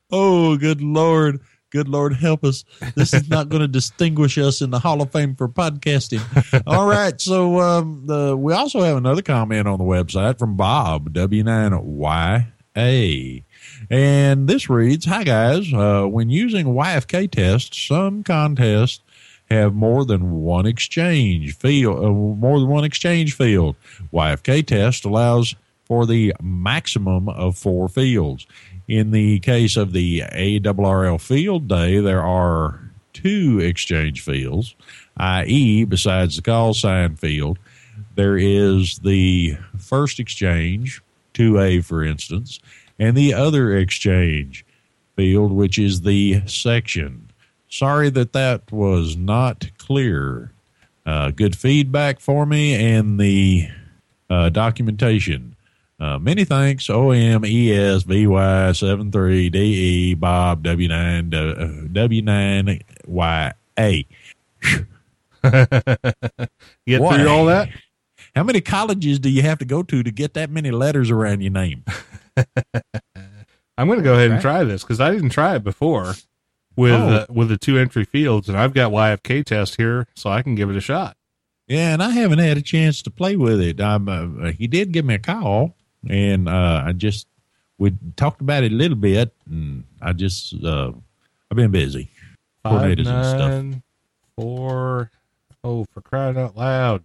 Oh, good Lord. Good Lord, help us. This is not going to distinguish us in the Hall of Fame for podcasting. All right. So um, the, we also have another comment on the website from Bob, W9YA. And this reads Hi, guys. Uh, when using YFK tests, some contests have more than one exchange field, uh, more than one exchange field. YFK test allows for the maximum of four fields. In the case of the ARRL field day, there are two exchange fields, i.e., besides the call sign field, there is the first exchange, 2A for instance, and the other exchange field, which is the section. Sorry that that was not clear. Uh, good feedback for me and the uh, documentation. Uh, many thanks, OMESVY73DE Bob W9 uh, W9YA. Get through all that? How many colleges do you have to go to to get that many letters around your name? I'm going to go ahead and try this because I didn't try it before with Oh. uh, with the two entry fields, and I've got YFK test here, so I can give it a shot. Yeah, and I haven't had a chance to play with it. Um, uh, he did give me a call, and uh, I just we talked about it a little bit, and I just uh, I've been busy. Five Tornadoes and stuff. nine four Oh, for crying out loud.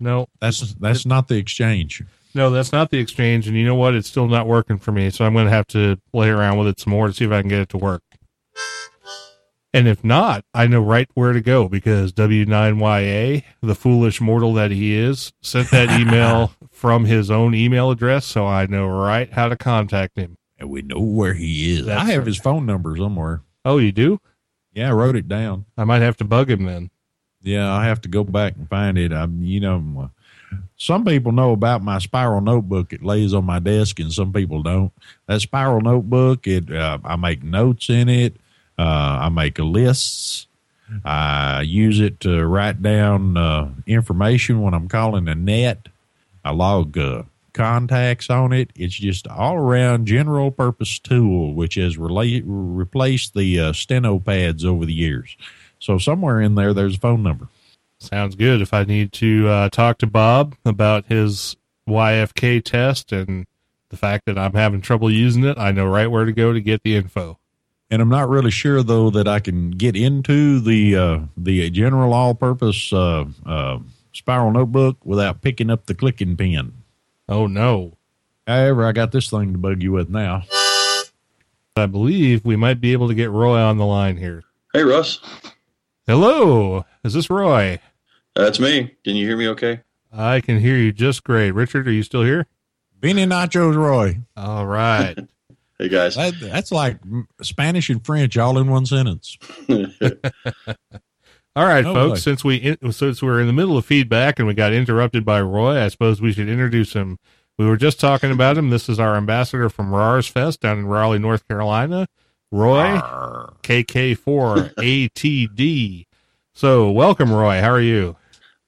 No, That's that's not the exchange. no, that's not the exchange. And you know what? It's still not working for me. So I'm going to have to play around with it some more to see if I can get it to work. And if not, I know right where to go because W9YA, the foolish mortal that he is, sent that email from his own email address. So I know right how to contact him. And we know where he is. That's I have right. his phone number somewhere. Oh, you do? Yeah, I wrote it down. I might have to bug him then. Yeah, I have to go back and find it. I, you know, some people know about my spiral notebook. It lays on my desk, and some people don't. That spiral notebook, it uh, I make notes in it. Uh, I make lists. I use it to write down uh, information when I'm calling a net. I log uh, contacts on it. It's just all around general purpose tool, which has rela- replaced the uh, steno pads over the years. So somewhere in there, there's a phone number. Sounds good. If I need to uh, talk to Bob about his YFK test and the fact that I'm having trouble using it, I know right where to go to get the info. And I'm not really sure though that I can get into the uh, the general all-purpose uh, uh, spiral notebook without picking up the clicking pen. Oh no. However, I got this thing to bug you with now. I believe we might be able to get Roy on the line here. Hey, Russ. Hello. Is this Roy? That's me. Can you hear me okay? I can hear you just great. Richard, are you still here? Beanie Nachos Roy. All right. Hey, guys. That, that's like Spanish and French all in one sentence. All right, Oh, folks. boy. Since we since we're in the middle of feedback and we got interrupted by Roy, I suppose we should introduce him. We were just talking about him. This is our ambassador from Rars Fest down in Raleigh, North Carolina, Roy KK4ATD. So, welcome, Roy. How are you?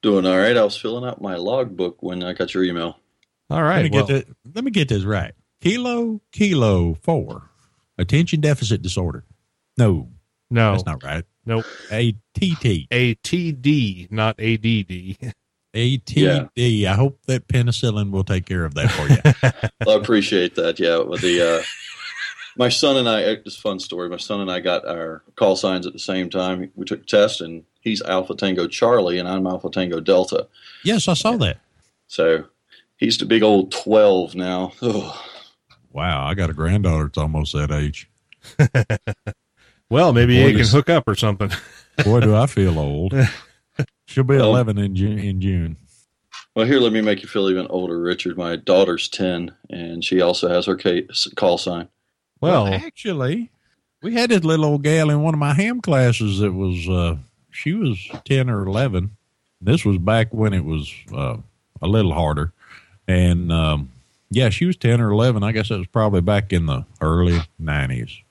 Doing all right. I was filling out my logbook when I got your email. All right. Let me Well, get that, Let me get this right. Kilo Kilo Four, attention deficit disorder. No, no, that's not right. nope. ATT. ATD, not ADD. ATD. I hope that penicillin will take care of that for you. Well, I appreciate that. Yeah. Well, the uh, my son and I. It's a fun story. My son and I got our call signs at the same time. We took a test, and he's Alpha Tango Charlie, and I'm Alpha Tango Delta. yes, I saw that. So he's the big old twelve now. Ugh. Wow, I got a granddaughter that's almost that age. Well, maybe Boy, you can hook up or something. Boy, do I feel old. She'll be Well- 11 in June. In June. Well, here, let me make you feel even older, Richard. My daughter's ten, and she also has her call sign. Well, actually, we had this little old gal in one of my ham classes that was, uh, she was 10 or 11. This was back when it was uh, a little harder. And um, yeah, she was 10 or 11. I guess that was probably back in the early 90s.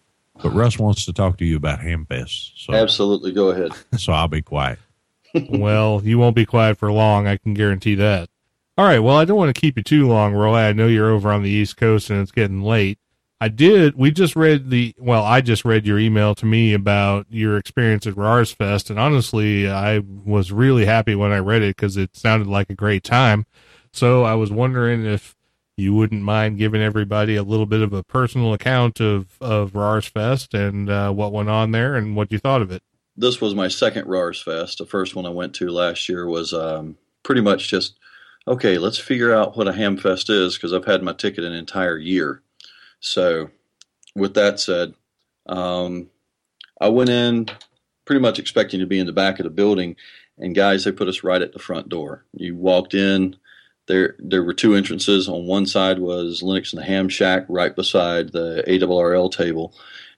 But Russ wants to talk to you about Hamfest. So, Absolutely. Go ahead. so I'll be quiet. well, you won't be quiet for long. I can guarantee that. All right. Well, I don't want to keep you too long, Roy. I know you're over on the East Coast and it's getting late. I did. We just read the. Well, I just read your email to me about your experience at Rars Fest, and honestly, I was really happy when I read it because it sounded like a great time. So I was wondering if you wouldn't mind giving everybody a little bit of a personal account of of Rars Fest and uh, what went on there and what you thought of it. this was my second Rars Fest. The first one I went to last year was um, pretty much just okay. Let's figure out what a ham fest is because I've had my ticket an entire year. So, with that said, um, I went in pretty much expecting to be in the back of the building, and guys, they put us right at the front door. You walked in. There, there were two entrances. On one side was Linux and the Ham Shack, right beside the ARRL table,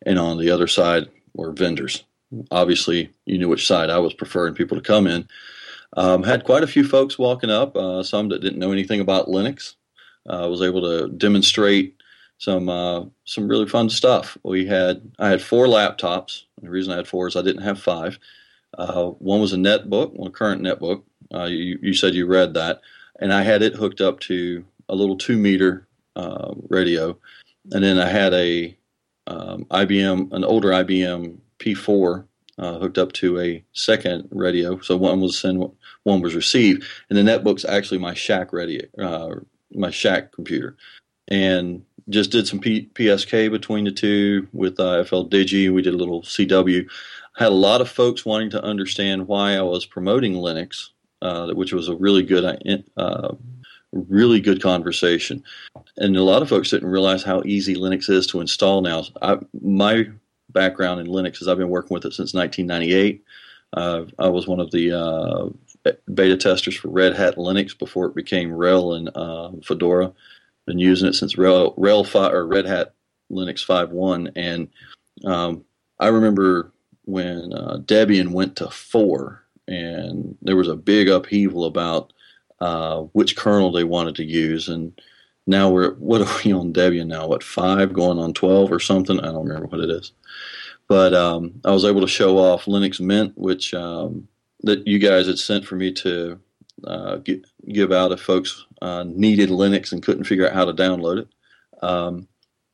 and on the other side were vendors obviously you knew which side I was preferring people to come in. Um, had quite a few folks walking up, uh, some that didn't know anything about Linux. I uh, was able to demonstrate some uh, some really fun stuff. We had I had four laptops. The reason I had four is I didn't have five. Uh, one was a netbook, one current netbook. Uh, you, you said you read that, and I had it hooked up to a little two meter uh, radio, and then I had a um, IBM, an older IBM P4 uh, hooked up to a second radio. So one was send, one was receive, and the netbook's actually my Shack radio, uh, my Shack computer, and just did some P- PSK between the two with uh, FL Digi. We did a little CW. I had a lot of folks wanting to understand why I was promoting Linux, uh, which was a really good, uh, really good conversation. And a lot of folks didn't realize how easy Linux is to install now. I, my background in Linux is I've been working with it since 1998. Uh, I was one of the uh, beta testers for Red Hat Linux before it became RHEL and uh, Fedora. Been using it since RHEL, RHEL 5, or Red Hat Linux 5.1. And um, I remember when uh, Debian went to 4, and there was a big upheaval about uh, which kernel they wanted to use. And now we're, what are we on Debian now? What, 5 going on 12 or something? I don't remember what it is. But um, I was able to show off Linux Mint, which um, that you guys had sent for me to uh, get, give out if folks uh, needed Linux and couldn't figure out how to download it. Um,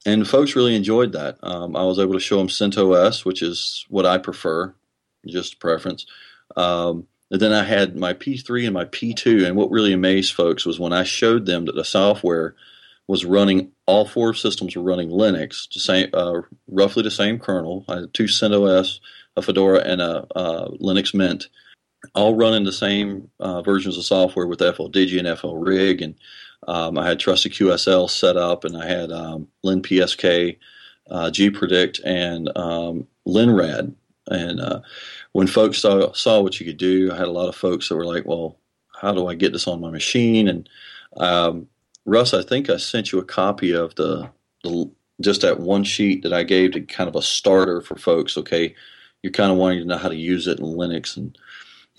and folks really enjoyed that. Um, I was able to show them CentOS, which is what I prefer, just preference. Um, and then I had my P3 and my P2, and what really amazed folks was when I showed them that the software was running, all four systems were running Linux, the same, uh, roughly the same kernel. I had two CentOS, a Fedora, and a, a Linux Mint all running the same uh, versions of software with FLDigi and FLRig, and um, I had Trusted QSL set up, and I had um, LinPSK, uh, gPredict, and um, LinRAD. And uh, when folks saw, saw what you could do, I had a lot of folks that were like, "Well, how do I get this on my machine?" And um, Russ, I think I sent you a copy of the, the just that one sheet that I gave to kind of a starter for folks. Okay, you're kind of wanting to know how to use it in Linux and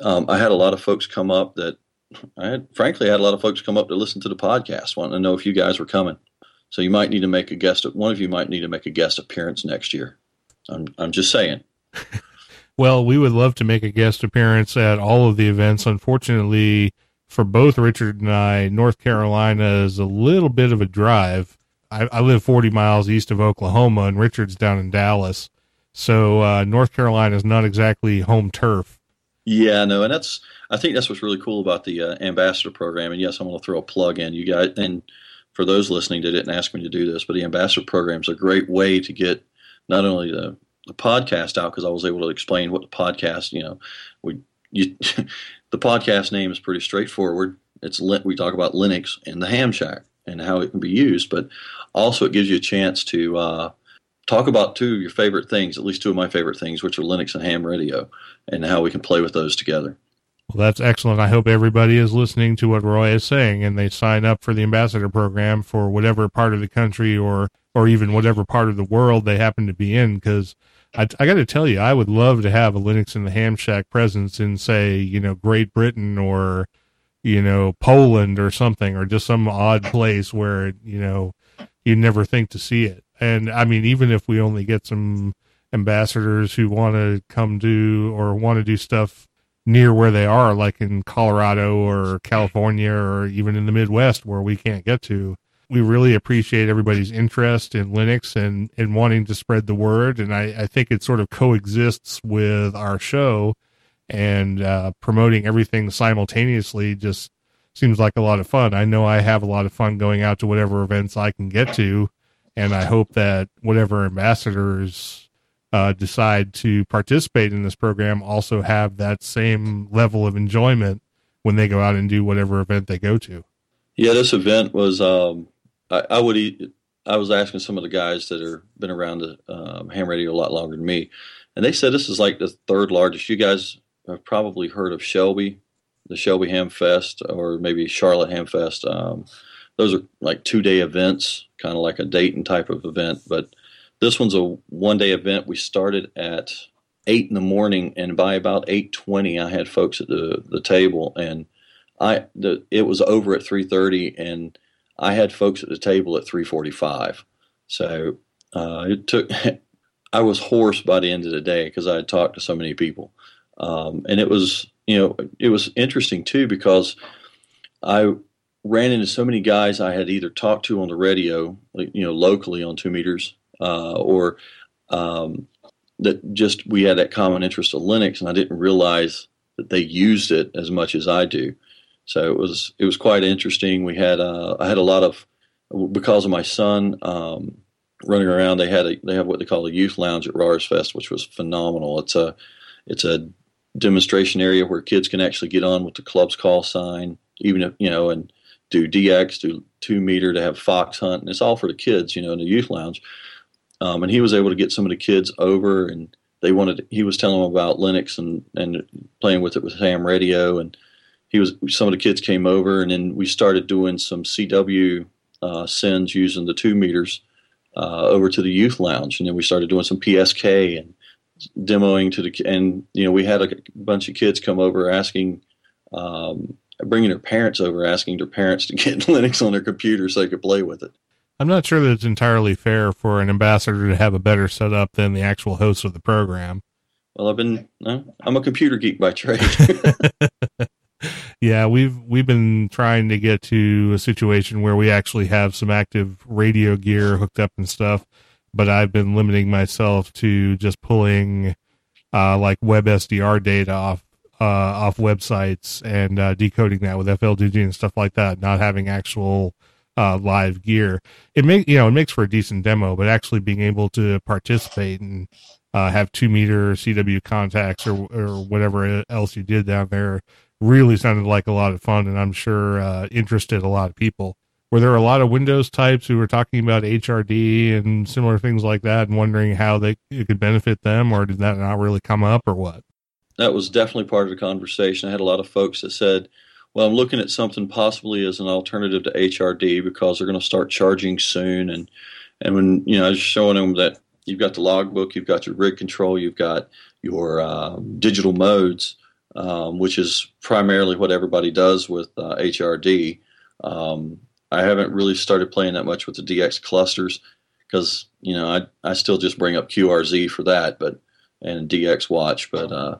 um, I had a lot of folks come up that I had, frankly, I had a lot of folks come up to listen to the podcast, wanting to know if you guys were coming. So you might need to make a guest. One of you might need to make a guest appearance next year. I'm, I'm just saying. well, we would love to make a guest appearance at all of the events. Unfortunately, for both Richard and I, North Carolina is a little bit of a drive. I, I live 40 miles east of Oklahoma, and Richard's down in Dallas. So uh, North Carolina is not exactly home turf yeah, no, and that's I think that's what's really cool about the uh, ambassador program. And yes, I'm going to throw a plug in. You guys, and for those listening that didn't ask me to do this, but the ambassador program is a great way to get not only the, the podcast out because I was able to explain what the podcast, you know, we you the podcast name is pretty straightforward. It's we talk about Linux and the Ham Shack and how it can be used, but also it gives you a chance to uh, talk about two of your favorite things, at least two of my favorite things, which are Linux and ham radio, and how we can play with those together. Well, that's excellent. I hope everybody is listening to what Roy is saying and they sign up for the ambassador program for whatever part of the country or, or even whatever part of the world they happen to be in. Cause I, I got to tell you, I would love to have a Linux in the Ham Shack presence in say, you know, Great Britain or, you know, Poland or something, or just some odd place where, you know, you never think to see it. And I mean, even if we only get some ambassadors who want to come do or want to do stuff near where they are, like in Colorado or California or even in the Midwest where we can't get to, we really appreciate everybody's interest in Linux and, and wanting to spread the word. And I, I think it sort of coexists with our show and uh, promoting everything simultaneously just seems like a lot of fun. I know I have a lot of fun going out to whatever events I can get to and I hope that whatever ambassadors uh, decide to participate in this program also have that same level of enjoyment when they go out and do whatever event they go to. Yeah, this event was. Um, I, I, would. I was asking some of the guys that have been around the um, ham radio a lot longer than me, and they said this is like the third largest. You guys have probably heard of Shelby, the Shelby Ham Fest, or maybe Charlotte Ham Fest. Um, those are like two day events, kind of like a Dayton type of event. But this one's a one day event. We started at eight in the morning, and by about eight twenty, I had folks at the the table, and I the it was over at three thirty, and I had folks at the table at three forty five. So uh, it took. I was hoarse by the end of the day because I had talked to so many people, um, and it was you know it was interesting too because I ran into so many guys I had either talked to on the radio, you know, locally on two meters, uh, or um, that just we had that common interest of Linux, and I didn't realize that they used it as much as I do. So it was it was quite interesting. We had uh, I had a lot of because of my son. Um, running around. They had a, they have what they call a youth lounge at RARS Fest, which was phenomenal. It's a it's a demonstration area where kids can actually get on with the club's call sign, even if you know, and do DX, do two meter to have fox hunt, and it's all for the kids, you know, in the youth lounge. Um, and he was able to get some of the kids over, and they wanted. He was telling them about Linux and and playing with it with ham radio, and he was some of the kids came over, and then we started doing some CW uh, sends using the two meters uh, over to the youth lounge, and then we started doing some PSK and demoing to the and you know we had a bunch of kids come over asking um, bringing their parents over asking their parents to get linux on their computer so they could play with it i'm not sure that it's entirely fair for an ambassador to have a better setup than the actual host of the program well i've been i'm a computer geek by trade yeah we've we've been trying to get to a situation where we actually have some active radio gear hooked up and stuff but I've been limiting myself to just pulling uh, like WebSDR data off uh, off websites and uh, decoding that with FLDigi and stuff like that. Not having actual uh, live gear. It make you know it makes for a decent demo, but actually being able to participate and uh, have two meter CW contacts or or whatever else you did down there really sounded like a lot of fun, and I'm sure uh, interested a lot of people were there a lot of Windows types who were talking about HRD and similar things like that and wondering how they it could benefit them, or did that not really come up, or what? That was definitely part of the conversation. I had a lot of folks that said, "Well, I'm looking at something possibly as an alternative to HRD because they're going to start charging soon." And and when you know, I was showing them that you've got the logbook, you've got your rig control, you've got your um, digital modes, um, which is primarily what everybody does with uh, HRD. Um, I haven't really started playing that much with the DX clusters because you know I I still just bring up QRZ for that, but and DX watch, but uh,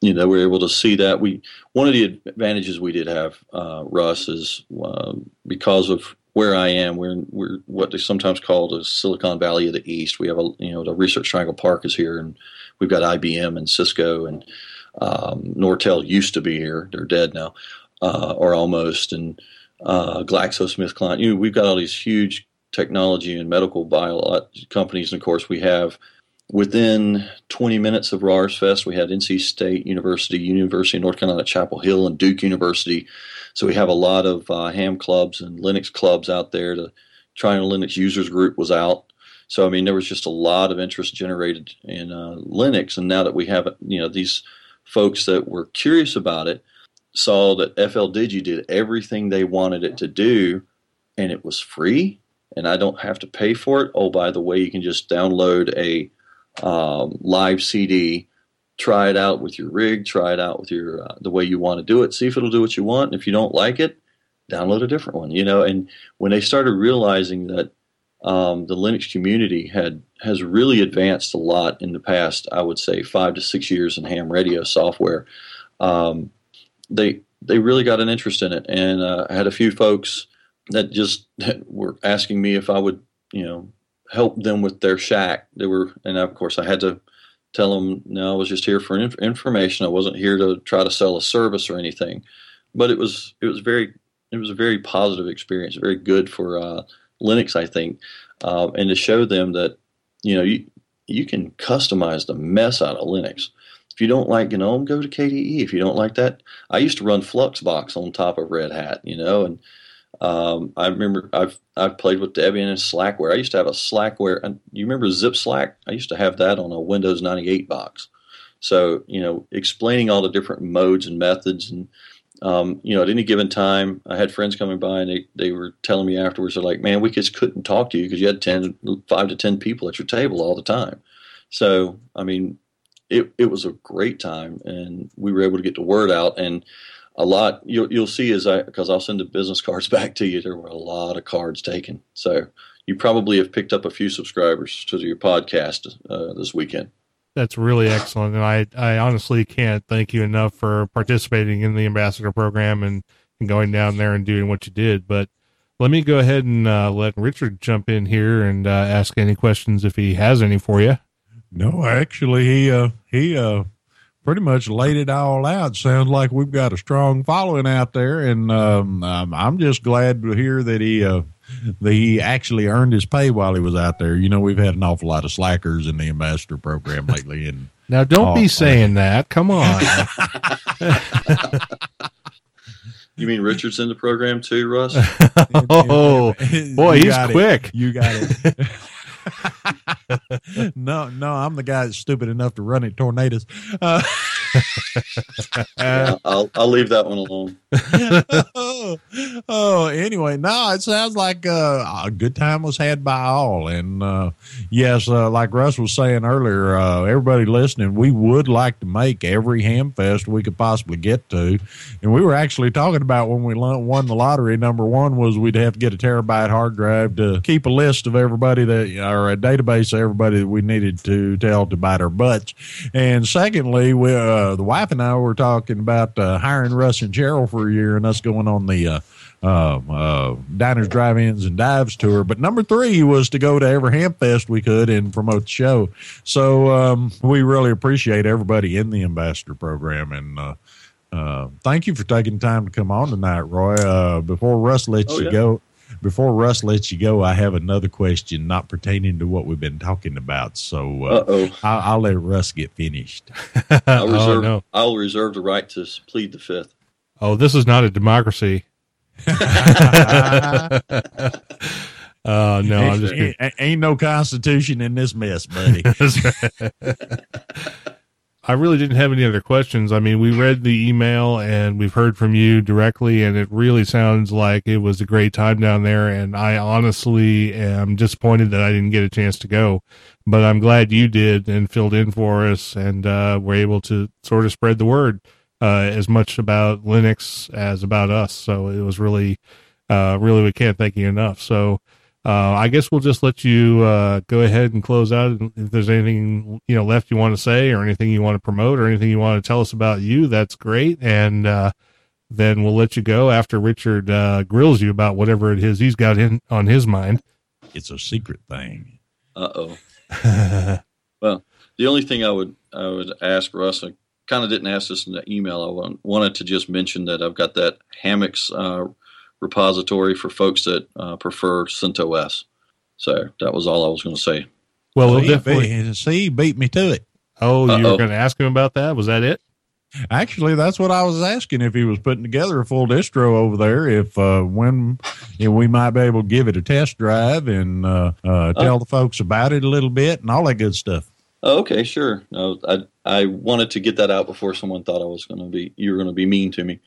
you know we're able to see that we one of the advantages we did have uh, Russ is uh, because of where I am, we're we're what they sometimes call the Silicon Valley of the East. We have a you know the Research Triangle Park is here, and we've got IBM and Cisco and um, Nortel used to be here. They're dead now, uh, or almost, and uh, GlaxoSmithKline. You know, we've got all these huge technology and medical bio companies, and of course, we have within 20 minutes of RARS Fest, we had NC State University, University of North Carolina Chapel Hill, and Duke University. So we have a lot of uh, ham clubs and Linux clubs out there. The Triangle Linux Users Group was out. So I mean, there was just a lot of interest generated in uh, Linux, and now that we have you know these folks that were curious about it, saw that FL FLDigi did everything they wanted it to do and it was free and I don't have to pay for it. Oh, by the way, you can just download a um, live CD, try it out with your rig, try it out with your uh, the way you want to do it, see if it'll do what you want. And if you don't like it, download a different one. You know, and when they started realizing that um, the Linux community had has really advanced a lot in the past, I would say five to six years in ham radio software. Um, they they really got an interest in it, and uh, I had a few folks that just were asking me if I would, you know, help them with their shack. They were, and of course, I had to tell them, no, I was just here for inf- information. I wasn't here to try to sell a service or anything. But it was it was very it was a very positive experience, very good for uh, Linux, I think, uh, and to show them that you know you you can customize the mess out of Linux. If you don't like GNOME, go to KDE. If you don't like that, I used to run Fluxbox on top of Red Hat, you know, and um, I remember I've I've played with Debian and Slackware. I used to have a Slackware. And you remember Zip Slack? I used to have that on a Windows 98 box. So you know, explaining all the different modes and methods, and um, you know, at any given time, I had friends coming by and they, they were telling me afterwards, they're like, "Man, we just couldn't talk to you because you had 10, five to ten people at your table all the time." So I mean, it, it was a great time and we were able to get the word out and a lot you'll, you'll see as I because I'll send the business cards back to you. There were a lot of cards taken. So you probably have picked up a few subscribers to your podcast uh, this weekend. That's really excellent. And I, I honestly can't thank you enough for participating in the ambassador program and, and going down there and doing what you did. But let me go ahead and uh, let Richard jump in here and uh, ask any questions if he has any for you. No, actually, he uh, he uh, pretty much laid it all out. Sounds like we've got a strong following out there, and um, I'm just glad to hear that he uh, the, he actually earned his pay while he was out there. You know, we've had an awful lot of slackers in the ambassador program lately, and Now, don't be saying that. Come on. You mean Richard's in the program too, Russ? oh, boy, You he's it. quick. You got it. no, no, I'm the guy that's stupid enough to run at tornadoes. Uh, Yeah, I'll I'll leave that one alone. oh, anyway, no, it sounds like uh, a good time was had by all. And uh, yes, uh, like Russ was saying earlier, uh, everybody listening, we would like to make every ham fest we could possibly get to. And we were actually talking about when we won the lottery, number one was we'd have to get a terabyte hard drive to keep a list of everybody that, or a database of everybody that we needed to tell to bite our butts. And secondly, we, uh, the wife and I were talking about uh, hiring Russ and Cheryl for a year and us going on the uh, uh, uh, diners, drive-ins, and dives tour. But number three was to go to every ham fest we could and promote the show. So um, we really appreciate everybody in the ambassador program and. Uh, uh, thank you for taking time to come on tonight, Roy. Uh, before Russ lets Oh, you yeah. go, before Russ lets you go, I have another question not pertaining to what we've been talking about. So Uh oh. I'll, I'll let Russ get finished. I'll oh, reserve no. I'll reserve the right to plead the fifth. Oh, this is not a democracy. Uh, no, I'm just kidding. ain't, ain't no constitution in this mess, buddy. I really didn't have any other questions. I mean, we read the email and we've heard from you directly, and it really sounds like it was a great time down there. And I honestly am disappointed that I didn't get a chance to go, but I'm glad you did and filled in for us and uh, were able to sort of spread the word uh, as much about Linux as about us. So it was really, uh, really, we can't thank you enough. So uh, I guess we'll just let you uh, go ahead and close out. If there's anything you know left you want to say, or anything you want to promote, or anything you want to tell us about you, that's great. And uh, then we'll let you go after Richard uh, grills you about whatever it is he's got in on his mind. it's a secret thing. Uh oh. Well, the only thing I would I would ask Russ, I kind of didn't ask this in the email. I wanted to just mention that I've got that Hamux uh, repository for folks that uh, prefer CentOS. So that was all I was going to say. well, we'll definitely. beat, see, beat me to it. Oh, you were Uh-oh. going to ask him about that? Was that it? Actually, that's what I was asking. If he was putting together a full distro over there, if uh, when if we might be able to give it a test drive and uh, uh, tell the folks about it a little bit and all that good stuff. Oh, okay, sure. No, I I wanted to get that out before someone thought I was going to be you were going to be mean to me.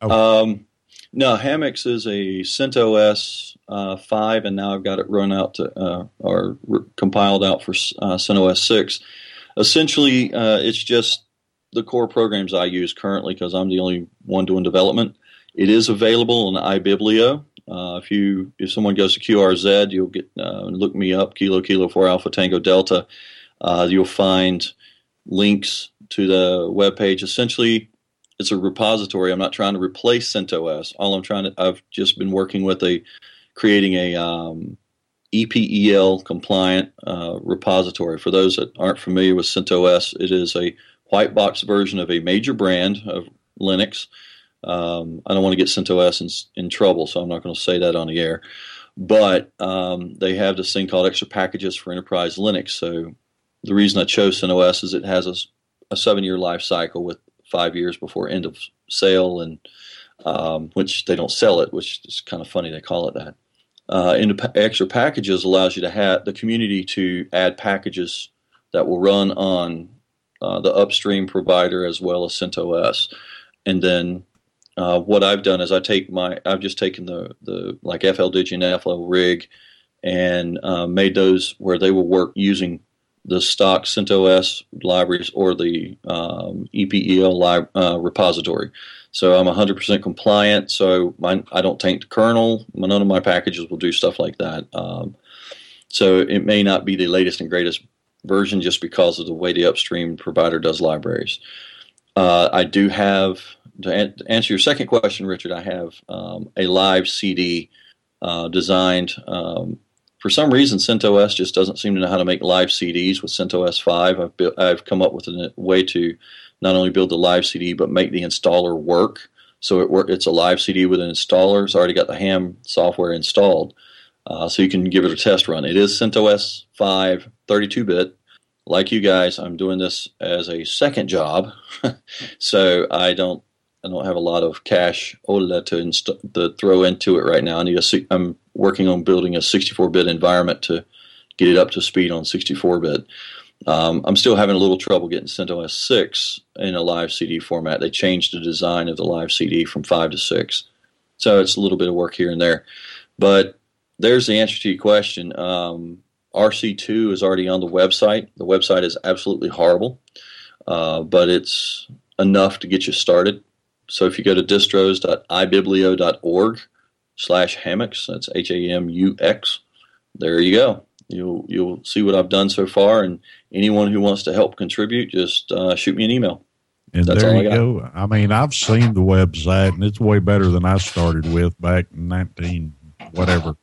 Oh. Um, no, Hamux is a CentOS uh, five, and now I've got it run out to uh, or re- compiled out for uh, CentOS six. Essentially, uh, it's just the core programs I use currently because I'm the only one doing development. It is available on iBiblio. Uh, if you if someone goes to QRZ, you'll get uh, look me up Kilo Kilo Four Alpha Tango Delta. Uh, you'll find links to the web page. Essentially, it's a repository. I'm not trying to replace CentOS. All I'm trying to I've just been working with a creating a um, EPEL compliant uh, repository. For those that aren't familiar with CentOS, it is a white box version of a major brand of Linux. Um, I don't want to get CentOS in, in trouble, so I'm not going to say that on the air. But um, they have this thing called extra packages for enterprise Linux. So the reason I chose CentOS is it has a, a seven year life cycle with five years before end of sale, and um, which they don't sell it, which is kind of funny they call it that. Uh, and extra packages allows you to have the community to add packages that will run on uh, the upstream provider as well as CentOS. And then uh, what I've done is I take my I've just taken the the like FLDigi and FL rig and uh, made those where they will work using the stock CentOS libraries or the um, EPEL uh, repository. So I'm 100% compliant. So my, I don't taint the kernel. None of my packages will do stuff like that. Um, so it may not be the latest and greatest version just because of the way the upstream provider does libraries. Uh, I do have to, an- to answer your second question, Richard. I have um, a live CD uh, designed. Um, for some reason, CentOS just doesn't seem to know how to make live CDs with CentOS 5. I've, I've come up with a way to not only build the live CD but make the installer work. So it work, it's a live CD with an installer. It's already got the ham software installed. uh, so you can give it a test run. It is CentOS 5 32 bit. Like you guys, I'm doing this as a second job, so I don't I don't have a lot of cash to, inst- to throw into it right now. I need a, I'm working on building a 64-bit environment to get it up to speed on 64-bit. Um, I'm still having a little trouble getting CentOS 6 in a live CD format. They changed the design of the live CD from 5 to 6. So it's a little bit of work here and there. But there's the answer to your question. Um, RC2 is already on the website. The website is absolutely horrible, uh, but it's enough to get you started. So if you go to distros.ibiblio.org slash hamux. that's H A M U X, there you go. You'll you'll see what I've done so far, and anyone who wants to help contribute, just uh, shoot me an email. And That's there I you got. go. I mean, I've seen the website, and it's way better than I started with back in nineteen whatever,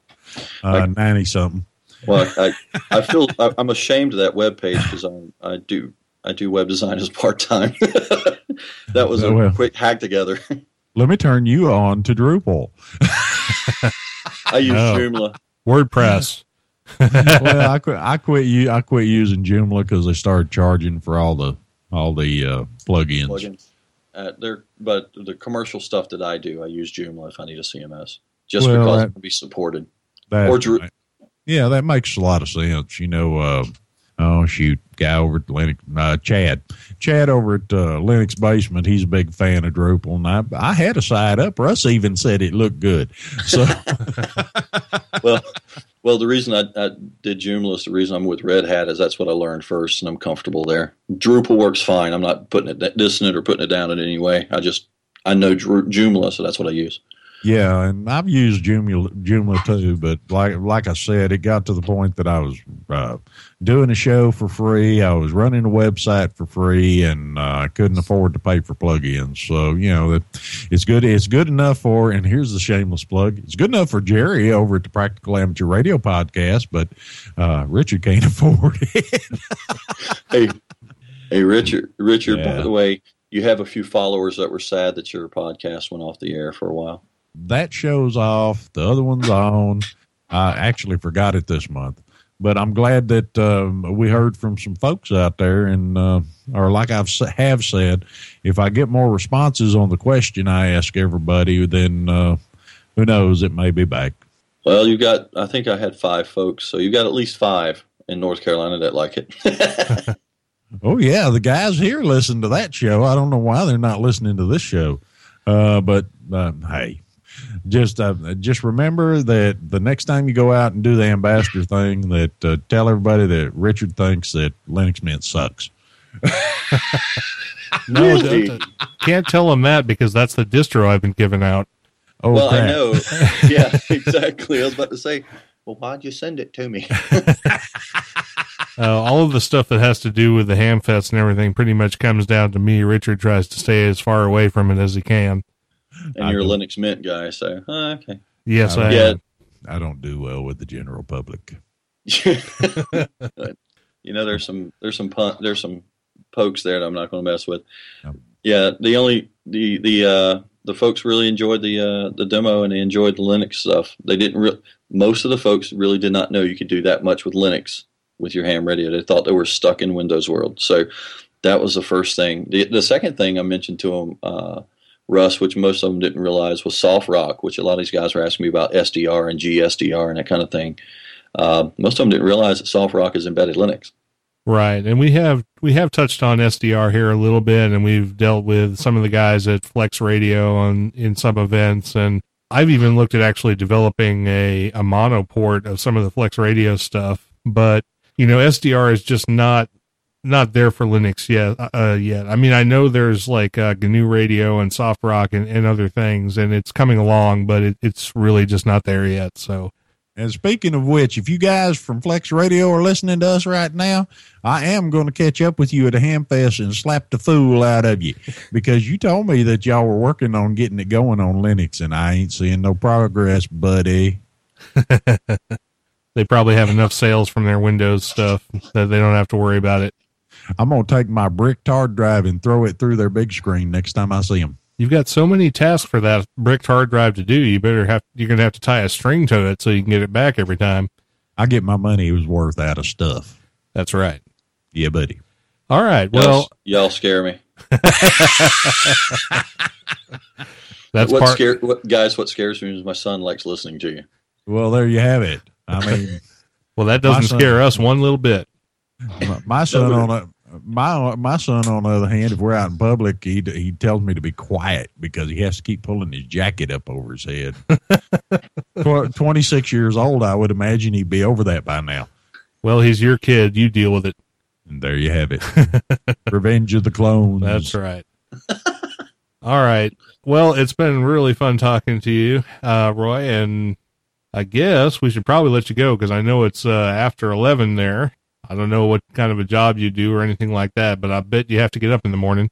uh, ninety something. Well, I I feel I- I'm ashamed of that web page because I I do I do web design as part time. that was a Well. quick hack together. Let me turn you on to Drupal. I use Oh. Joomla. WordPress. well, I quit. I quit. You. I quit using Joomla because they started charging for all the all the uh, plugins. plugins. Uh, there, but the commercial stuff that I do, I use Joomla if I need a CMS, just Well, because that- it can be supported. That- Or Dru- yeah, that makes a lot of sense. You know, uh, oh shoot, guy over at Linux, uh, Chad, Chad over at uh, Linux Basement, he's a big fan of Drupal, and I, I had a side up. Russ even said it looked good. So well, well, the reason I, I did Joomla is the reason I'm with Red Hat is that's what I learned first, and I'm comfortable there. Drupal works fine. I'm not putting it dissing it or putting it down in any way. I just I know Dru- Joomla, so that's what I use. Yeah, and I've used Joomla, Joomla too, but like like I said, it got to the point that I was uh, doing a show for free. I was running a website for free, and uh, I couldn't afford to pay for plugins. So you know, that it's good. It's good enough for. And here's the shameless plug: it's good enough for Jerry over at the Practical Amateur Radio Podcast, but uh, Richard can't afford it. Hey, hey, Richard, Richard. Yeah. By the way, you have a few followers that were sad that your podcast went off the air for a while. That show's off. The other one's on. I actually forgot it this month, but I'm glad that um, we heard from some folks out there, and uh, or like I've have said, if I get more responses on the question I ask everybody, then uh, who knows, it may be back. Well, you got. I think I had five folks, so you got at least five in North Carolina that like it. Oh yeah, the guys here listen to that show. I don't know why they're not listening to this show, uh, but uh, hey, just uh, just remember that the next time you go out and do the ambassador thing, that uh, tell everybody that Richard thinks that Linux Mint sucks. No, Really? d- d- can't tell them that because that's the distro I've been giving out. Oh, well, I know. yeah, exactly. I was about to say. Well, why'd you send it to me? Uh, all of the stuff that has to do with the Hamfest and everything pretty much comes down to me. Richard tries to stay as far away from it as he can. And you're a Linux Mint guy, so uh, okay. Yes, I Yeah. am. I don't do well with the general public. you know, there's some there's some pun, there's some pokes there that I'm not going to mess with. Yep. Yeah, the only the the uh, the folks really enjoyed the uh, the demo and they enjoyed the Linux stuff. They didn't re- most of the folks really did not know you could do that much with Linux with your ham radio. They thought they were stuck in Windows world. So that was the first thing. The, the second thing I mentioned to them, uh, Russ, which most of them didn't realize, was soft rock, which a lot of these guys were asking me about SDR and GSDR and that kind of thing. Uh, most of them didn't realize that soft rock is embedded Linux. Right, and we have we have touched on SDR here a little bit, and we've dealt with some of the guys at Flex Radio on in some events, and I've even looked at actually developing a a mono port of some of the Flex Radio stuff. But you know, SDR is just not not there for Linux yet. Uh, yet, I mean, I know there's like uh, GNU Radio and Soft Rock and, and other things, and it's coming along, but it, it's really just not there yet. So And speaking of which, if you guys from Flex Radio are listening to us right now, I am going to catch up with you at a Hamfest and slap the fool out of you because you told me that y'all were working on getting it going on Linux, and I ain't seeing no progress, buddy. they probably have enough sales from their Windows stuff that they don't have to worry about it. I'm going to take my brick hard drive and throw it through their big screen next time I see them. You've got so many tasks for that bricked hard drive to do. You better have you're going to have to tie a string to it so you can get it back every time. I get my money It was worth out of stuff. That's right. Yeah, buddy. All right. Y'all, Well, y'all scare me. that's what part. scare what guys? What scares me is my son likes listening to you. Well, there you have it. I mean, Well, that doesn't son- scare us one little bit. my, my son on a my my son on the other hand, if we're out in public, he he tells me to be quiet because he has to keep pulling his jacket up over his head. Twenty six years old, I would imagine he'd be over that by now. Well, he's your kid. You deal with it. And there you have it. Revenge of the Clones. That's right. All right. Well, it's been really fun talking to you, uh, Roy, and I guess we should probably let you go because I know it's uh, after 11 there. I don't know what kind of a job you do or anything like that, but I bet you have to get up in the morning.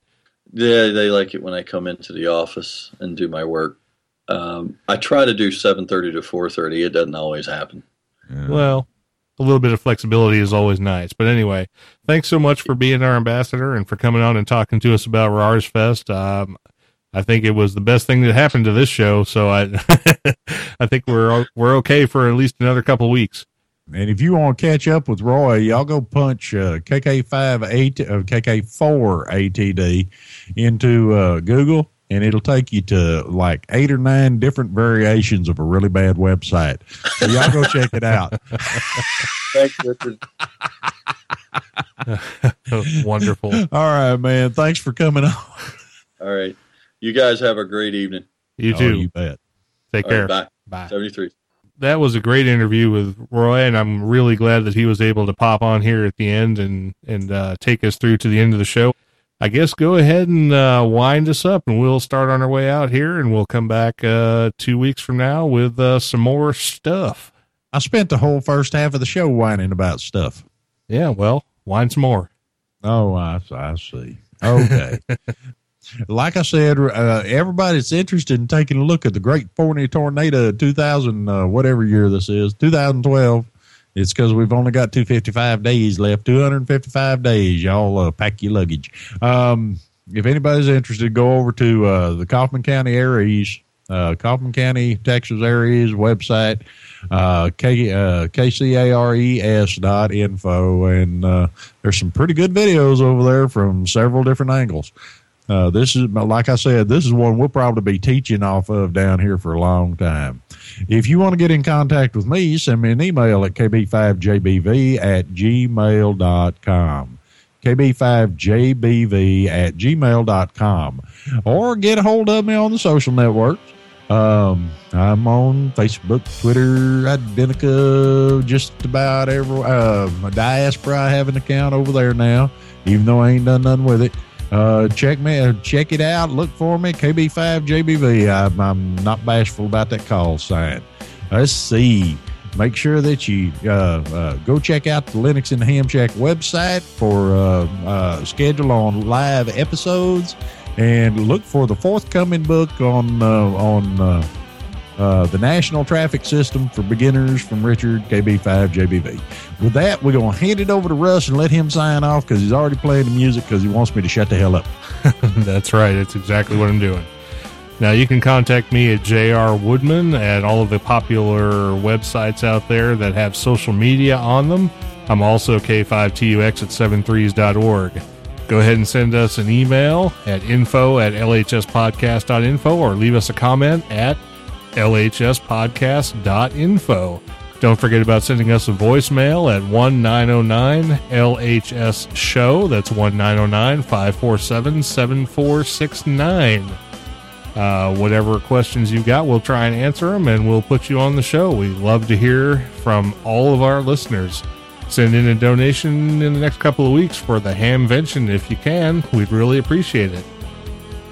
Yeah, they like it when I come into the office and do my work. Um, I try to do seven thirty to four thirty. It doesn't always happen. Yeah. Well, a little bit of flexibility is always nice. But anyway, thanks so much for being our ambassador and for coming on and talking to us about Rars Fest. Um, I think it was the best thing that happened to this show, so I I think we're we're okay for at least another couple of weeks. And if you want to catch up with Roy, y'all go punch uh, KK5 AT, uh, KK4 ATD into uh, Google, and it'll take you to like eight or nine different variations of a really bad website. So y'all go check it out. Thanks, Richard. Wonderful. All right, man. Thanks for coming on. All right, you guys have a great evening. You Oh, too. you bet. Take All care. right, Bye. bye. Seventy three. That was a great interview with Roy, and I'm really glad that he was able to pop on here at the end and and uh, take us through to the end of the show. I guess go ahead and uh, wind us up, and we'll start on our way out here, and we'll come back uh, two weeks from now with uh, some more stuff. I spent the whole first half of the show whining about stuff. Yeah, well, wind some more. Oh, I, I see. Okay. like I said, uh, everybody that's interested in taking a look at the Great Forney Tornado 2000, uh, whatever year this is, 2012, it's because we've only got 255 days left, 255 days. Y'all uh, pack your luggage. Um, if anybody's interested, go over to uh, the Kaufman County ARES, uh, Kaufman County, Texas ARES website, uh, K, uh, KCARES dot info, and uh, there's some pretty good videos over there from several different angles. Uh, this is, like I said, this is one we'll probably be teaching off of down here for a long time. If you want to get in contact with me, send me an email at kb5jbv at gmail.com. kb5jbv at gmail.com. Or get a hold of me on the social networks. Um, I'm on Facebook, Twitter, Identica, just about every, uh, my diaspora, I have an account over there now, even though I ain't done nothing with it. Uh, check me, uh, check it out. Look for me, KB5JBV. I'm, I'm not bashful about that call sign. Let's see. Make sure that you uh, uh, go check out the Linux and Ham Shack website for uh, schedule on live episodes, and look for the forthcoming book on on uh, the National Traffic System for Beginners from Richard KB5JBV. With that, we're going to hand it over to Russ and let him sign off because he's already playing the music because he wants me to shut the hell up. That's right. It's exactly what I'm doing. Now you can contact me at JR Woodman at all of the popular websites out there that have social media on them. I'm also K5TUX at 73s.org. Go ahead and send us an email at info at lhspodcast.info or leave us a comment at lhspodcast.info. Don't forget about sending us a voicemail at 1909 LHS show. That's 1909 547 7469. Uh, whatever questions you got, we'll try and answer them and we'll put you on the show. We love to hear from all of our listeners. Send in a donation in the next couple of weeks for the Hamvention if you can. We'd really appreciate it.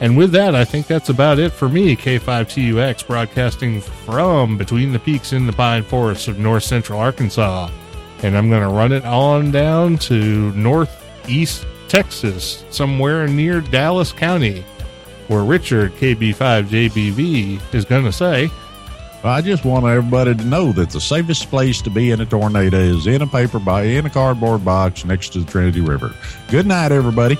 And with that, I think that's about it for me, K5TUX, broadcasting from between the peaks in the pine forests of north central Arkansas. And I'm going to run it on down to northeast Texas, somewhere near Dallas County, where Richard, KB5JBV, is going to say, I just want everybody to know that the safest place to be in a tornado is in a paper bag, in a cardboard box next to the Trinity River. Good night, everybody.